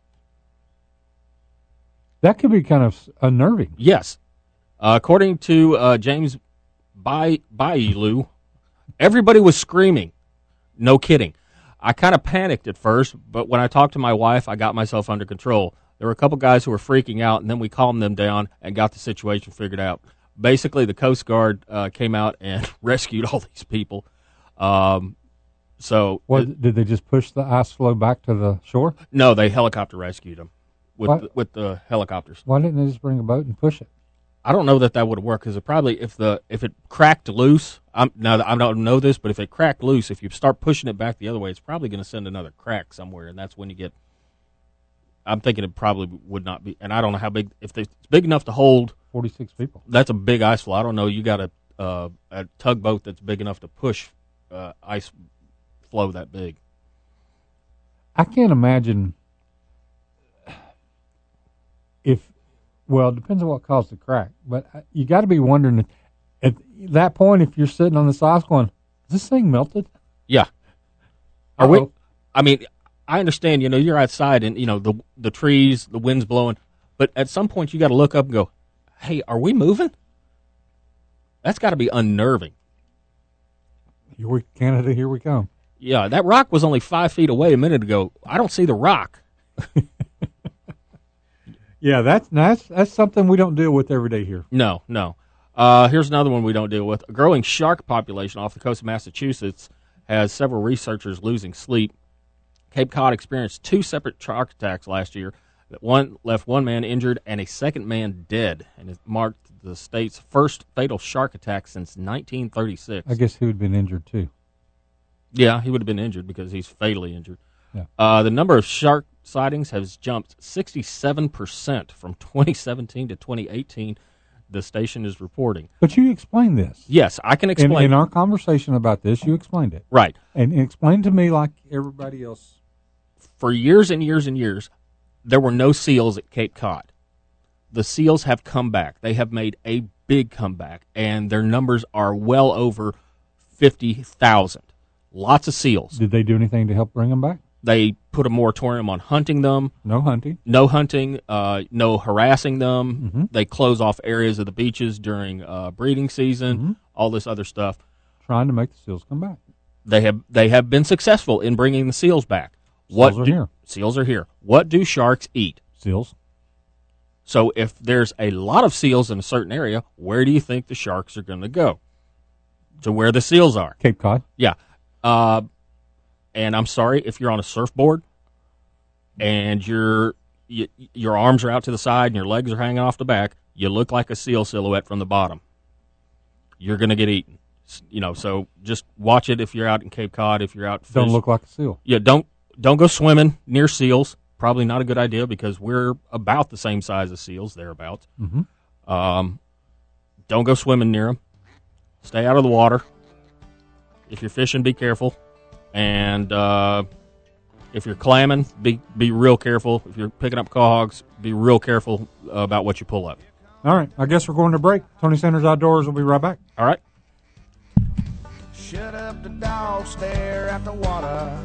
That could be kind of unnerving. Yes. Uh, according to uh, James Bai- Bailu, everybody was screaming. No kidding. I kind of panicked at first, but when I talked to my wife, I got myself under control. There were a couple guys who were freaking out, and then we calmed them down and got the situation figured out. Basically, the Coast Guard uh, came out and rescued all these people. Um, so, What did they just push the ice floe back to the shore? no, they helicopter rescued them with What? the, with the helicopters. Why didn't they just bring a boat and push it? I don't know that that would work because it probably if the if it cracked loose. I'm now I don't know this, but if it cracked loose, if you start pushing it back the other way, it's probably going to send another crack somewhere, and that's when you get. I'm thinking it probably would not be, and I don't know how big. If they, it's big enough to hold, Forty six people. that's a big ice floe. I don't know. You got a uh, a tugboat that's big enough to push uh, ice flow that big. I can't imagine if. Well, it depends on what caused the crack, but uh, you got to be wondering at that point if you're sitting on the ice going, "Is this thing melted?" Yeah. Are we? I mean, I understand. You know, you're outside and you know the the trees, the wind's blowing, but at some point you got to look up and go, "Hey, are we moving?" That's got to be unnerving. Here we Canada, here we come. Yeah, that rock was only five feet away a minute ago. I don't see the rock. Yeah, that's that's that's something we don't deal with every day here. No, no. Uh, here's another one we don't deal with. A growing shark population off the coast of Massachusetts has several researchers losing sleep. Cape Cod experienced two separate shark attacks last year. That one left one man injured and a second man dead, and it marked the state's first fatal shark attack since 1936. I guess he would have been injured too. Yeah, he would have been injured because he's fatally injured. Yeah. Uh, the number of shark sightings has jumped 67% from 2017 to 2018, the station is reporting. But you explained this. Yes, I can In, explain. in our conversation about this, you explained it. right. And explain to me like everybody else. For years and years and years, there were no seals at Cape Cod. The seals have come back. They have made a big comeback, and their numbers are well over 50,000. Lots of seals. Did they do anything to help bring them back? They put a moratorium on hunting them. No hunting. no hunting, uh, no harassing them. They close off areas of the beaches during uh, breeding season. All this other stuff. Trying to make the seals come back. They have they have been successful in bringing the seals back. What Seals are do- here. Seals are here. What do sharks eat? Seals. So if there's a lot of seals in a certain area, where do you think the sharks are going to go? To where the seals are. Cape Cod. Yeah. Uh, and I'm sorry if you're on a surfboard and your you, your arms are out to the side and your legs are hanging off the back, you look like a seal silhouette from the bottom. You're going to get eaten. You know, so just watch it if you're out in Cape Cod, if you're out Don't fish- look like a seal. Yeah, don't don't go swimming near seals. Probably not a good idea because we're about the same size as seals, thereabouts. Mhm. Um, don't go swimming near them. Stay out of the water. If you're fishing, be careful. And uh, If you're clamming, be be real careful. If you're picking up quahogs, be real careful about what you pull up. All right, I guess we're going to break. Tony Sanders Outdoors will be right back. All right. Shut up the dog, stare at the water.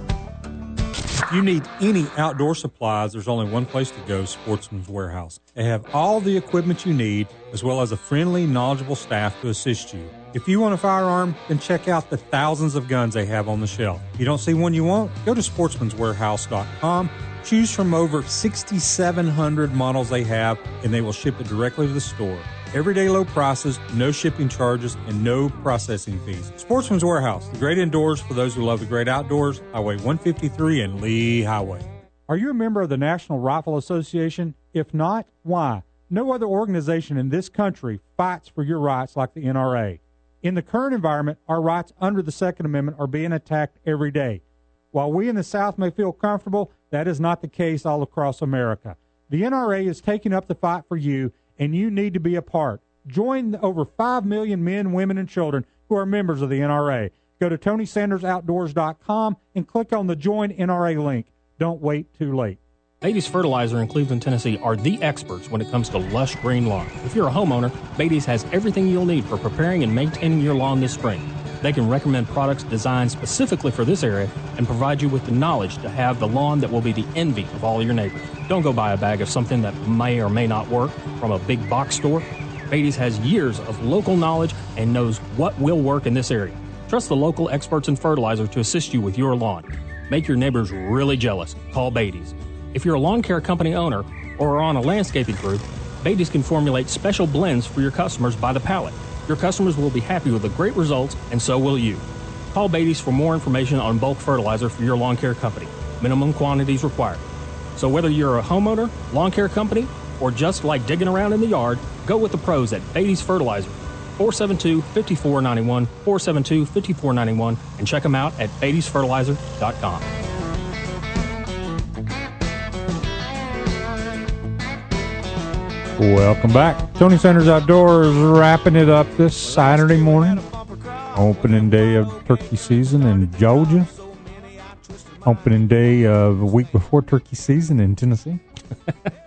If you need any outdoor supplies, there's only one place to go Sportsman's Warehouse. They have all the equipment you need, as well as a friendly, knowledgeable staff to assist you. If you want a firearm, then check out the thousands of guns they have on the shelf. If You don't see one you want? Go to sportsmanswarehouse.com. Choose from over 6,700 models they have, and they will ship it directly to the store. Everyday low prices, no shipping charges, and no processing fees. Sportsman's Warehouse, the great indoors for those who love the great outdoors, Highway 153 and Lee Highway. Are you a member of the National Rifle Association? If not, why? No other organization in this country fights for your rights like the NRA. In the current environment, our rights under the Second Amendment are being attacked every day. While we in the South may feel comfortable, that is not the case all across America. The NRA is taking up the fight for you, and you need to be a part. Join the over 5 million men, women, and children who are members of the NRA. Go to TonySandersOutdoors.com and click on the Join NRA link. Don't wait too late. Beatty's Fertilizer in Cleveland, Tennessee are the experts when it comes to lush green lawn. If you're a homeowner, Beatty's has everything you'll need for preparing and maintaining your lawn this spring. They can recommend products designed specifically for this area and provide you with the knowledge to have the lawn that will be the envy of all your neighbors. Don't go buy a bag of something that may or may not work from a big box store. Beatty's has years of local knowledge and knows what will work in this area. Trust the local experts in fertilizer to assist you with your lawn. Make your neighbors really jealous. Call Beatty's. If you're a lawn care company owner or are on a landscaping group, Beatty's can formulate special blends for your customers by the pallet. Your customers will be happy with the great results, and so will you. Call Beatty's for more information on bulk fertilizer for your lawn care company. Minimum quantities required. So whether you're a homeowner, lawn care company, or just like digging around in the yard, go with the pros at Beatty's Fertilizer. 472-5491, 472-5491, and check them out at beattysfertilizer.com. Welcome back. Tony Sanders Outdoors wrapping it up this Saturday morning. Opening day of turkey season in Georgia. Opening day of a week before turkey season in Tennessee.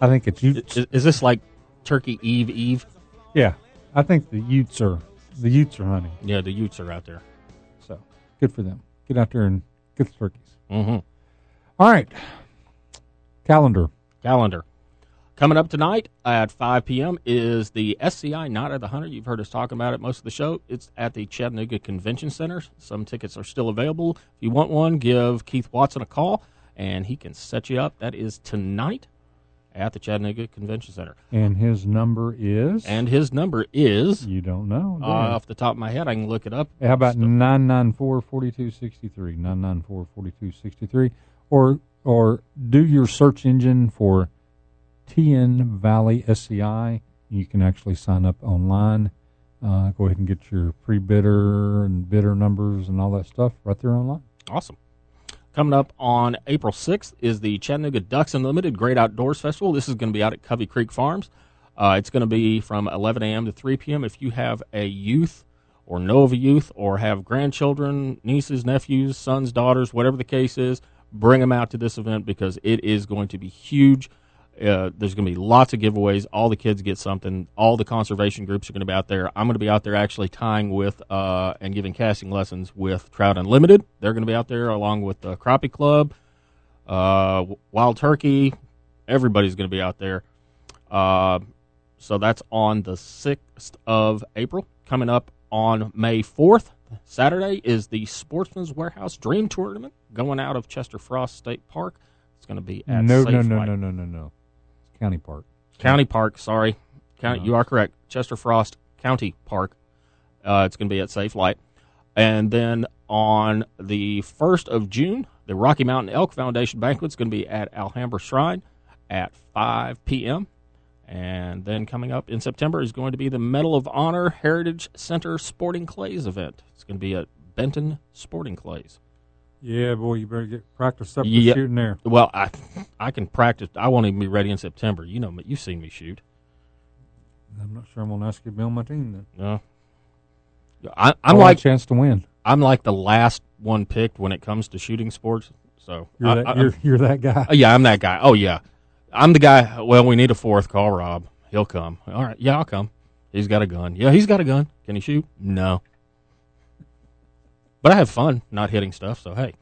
I think it's Utes. Is, is this like Turkey Eve Eve? Yeah, I think the Utes are the Utes are hunting. Yeah, the Utes are out there. So good for them. Get out there and get the turkeys. Mm-hmm. All right. Calendar. Calendar. Coming up tonight at 5 p.m. is the SCI Night of the Hunter. You've heard us talk about it most of the show. It's at the Chattanooga Convention Center. Some tickets are still available. If you want one, give Keith Watson a call, and he can set you up. That is tonight at the Chattanooga Convention Center. And his number is? And his number is? You don't know. Uh, off the top of my head, I can look it up. How about 994 4263? 994 4263. Or, or do your search engine for TN Valley SCI. You can actually sign up online. Uh, go ahead and get your pre bidder and bidder numbers and all that stuff right there online. Awesome. Coming up on April 6th is the Chattanooga Ducks Unlimited Great Outdoors Festival. This is going to be out at Covey Creek Farms. Uh, it's going to be from 11 a.m. to 3 p.m. If you have a youth or know of a youth or have grandchildren, nieces, nephews, sons, daughters, whatever the case is, bring them out to this event because it is going to be huge. Uh, there's going to be lots of giveaways. All the kids get something. All the conservation groups are going to be out there. I'm going to be out there actually tying with uh, and giving casting lessons with Trout Unlimited. They're going to be out there along with the Crappie Club, uh, Wild Turkey. Everybody's going to be out there. Uh, so that's on the 6th of April. Coming up on May 4th, Saturday, is the Sportsman's Warehouse Dream Tournament going out of Chester Frost State Park. It's going to be at no, Safe no, no, Light. no, no, no, no. County Park. County Park. Sorry, County. You are correct. Chester Frost County Park. Uh, it's going to be at Safe Light, and then on the first of June, the Rocky Mountain Elk Foundation banquet is going to be at Alhambra Shrine at 5 p.m. And then coming up in September is going to be the Medal of Honor Heritage Center Sporting Clays event. It's going to be at Benton Sporting Clays. Yeah, boy, you better get practice up Yeah. shooting there. Well, I I can practice. I won't even be ready in September. You know. You've seen me shoot. I'm not sure I'm going to ask you to be on my team then. No. I, want like a chance to win. I'm like the last one picked when it comes to shooting sports. So You're I- that, I- you're, you're that guy. Yeah, I'm that guy. Oh yeah, I'm the guy. Well, we need a fourth. Call Rob. He'll come. All right. Yeah, I'll come. He's got a gun. Yeah, he's got a gun. Can he shoot? No. But I have fun not hitting stuff. So hey,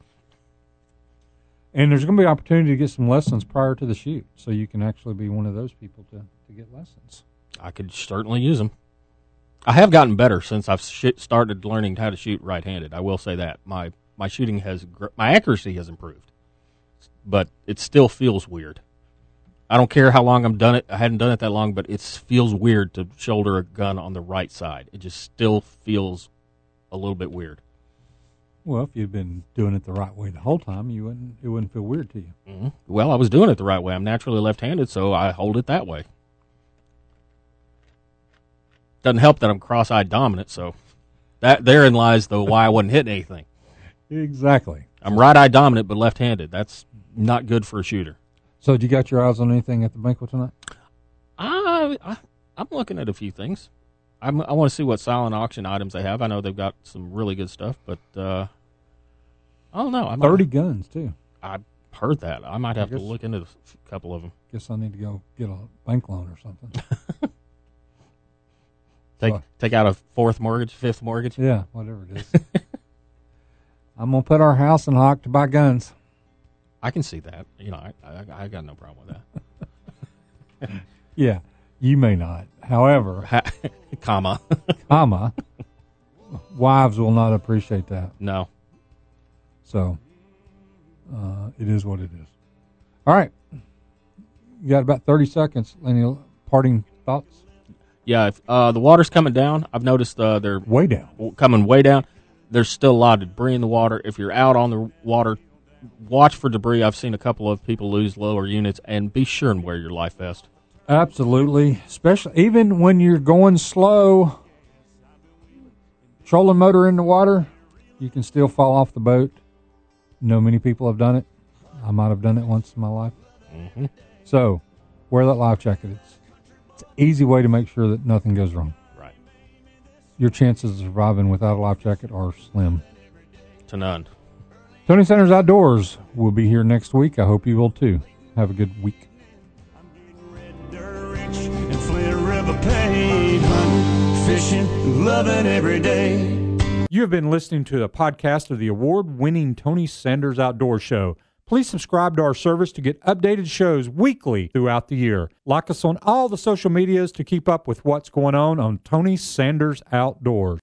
And there's going to be opportunity to get some lessons prior to the shoot, so you can actually be one of those people to, to get lessons. I could certainly use them. I have gotten better since I've sh- started learning how to shoot right-handed. I will say that my my shooting has gr- my accuracy has improved, but it still feels weird. I don't care how long I'm done it. I hadn't done it that long, but it feels weird to shoulder a gun on the right side. It just still feels a little bit weird. Well, if you'd been doing it the right way the whole time, you wouldn't. It wouldn't feel weird to you. hmm Well, I was doing it the right way. I'm naturally left-handed, so I hold it that way. Doesn't help that I'm cross-eyed dominant, so that therein lies the why I wasn't hitting anything. Exactly. I'm right-eye dominant, but left-handed. That's not good for a shooter. So, did you got your eyes on anything at the banquet tonight? I, I I'm looking at a few things. I'm, I want to see what silent auction items they have. I know they've got some really good stuff, but uh, Oh, I don't know. I might- Thirty guns too. I heard that. I might have to guess- look into a couple of them. Guess I need to go get a bank loan or something. Take So- take out a fourth mortgage, fifth mortgage. yeah, whatever it is. I'm gonna put our house in hock to buy guns. I can see that. You know, I I, I got no problem with that. Yeah, you may not. However, Comma. comma, wives will not appreciate that. no. So, uh, it is what it is. All right, you got about thirty seconds. Any parting thoughts? Yeah, if, uh, the water's coming down. I've noticed uh, they're Way down. coming way down. There's still a lot of debris in the water. If you're out on the water, watch for debris. I've seen a couple of people lose lower units, and be sure and wear your life vest. Absolutely, especially even when you're going slow, trolling motor in the water, you can still fall off the boat. Know many people have done it. I might have done it once in my life. Mm-hmm. So, wear that life jacket. It's, it's an easy way to make sure that nothing goes wrong. Right. Your chances of surviving without a life jacket are slim. To none. Tony Sanders Outdoors will be here next week. I hope you will too. Have a good week. and Flint River paid hunting, fishing, loving every day. You have been listening to a podcast of the award winning Tony Sanders Outdoor Show. Please subscribe to our service to get updated shows weekly throughout the year. Like us on all the social medias to keep up with what's going on on Tony Sanders Outdoors.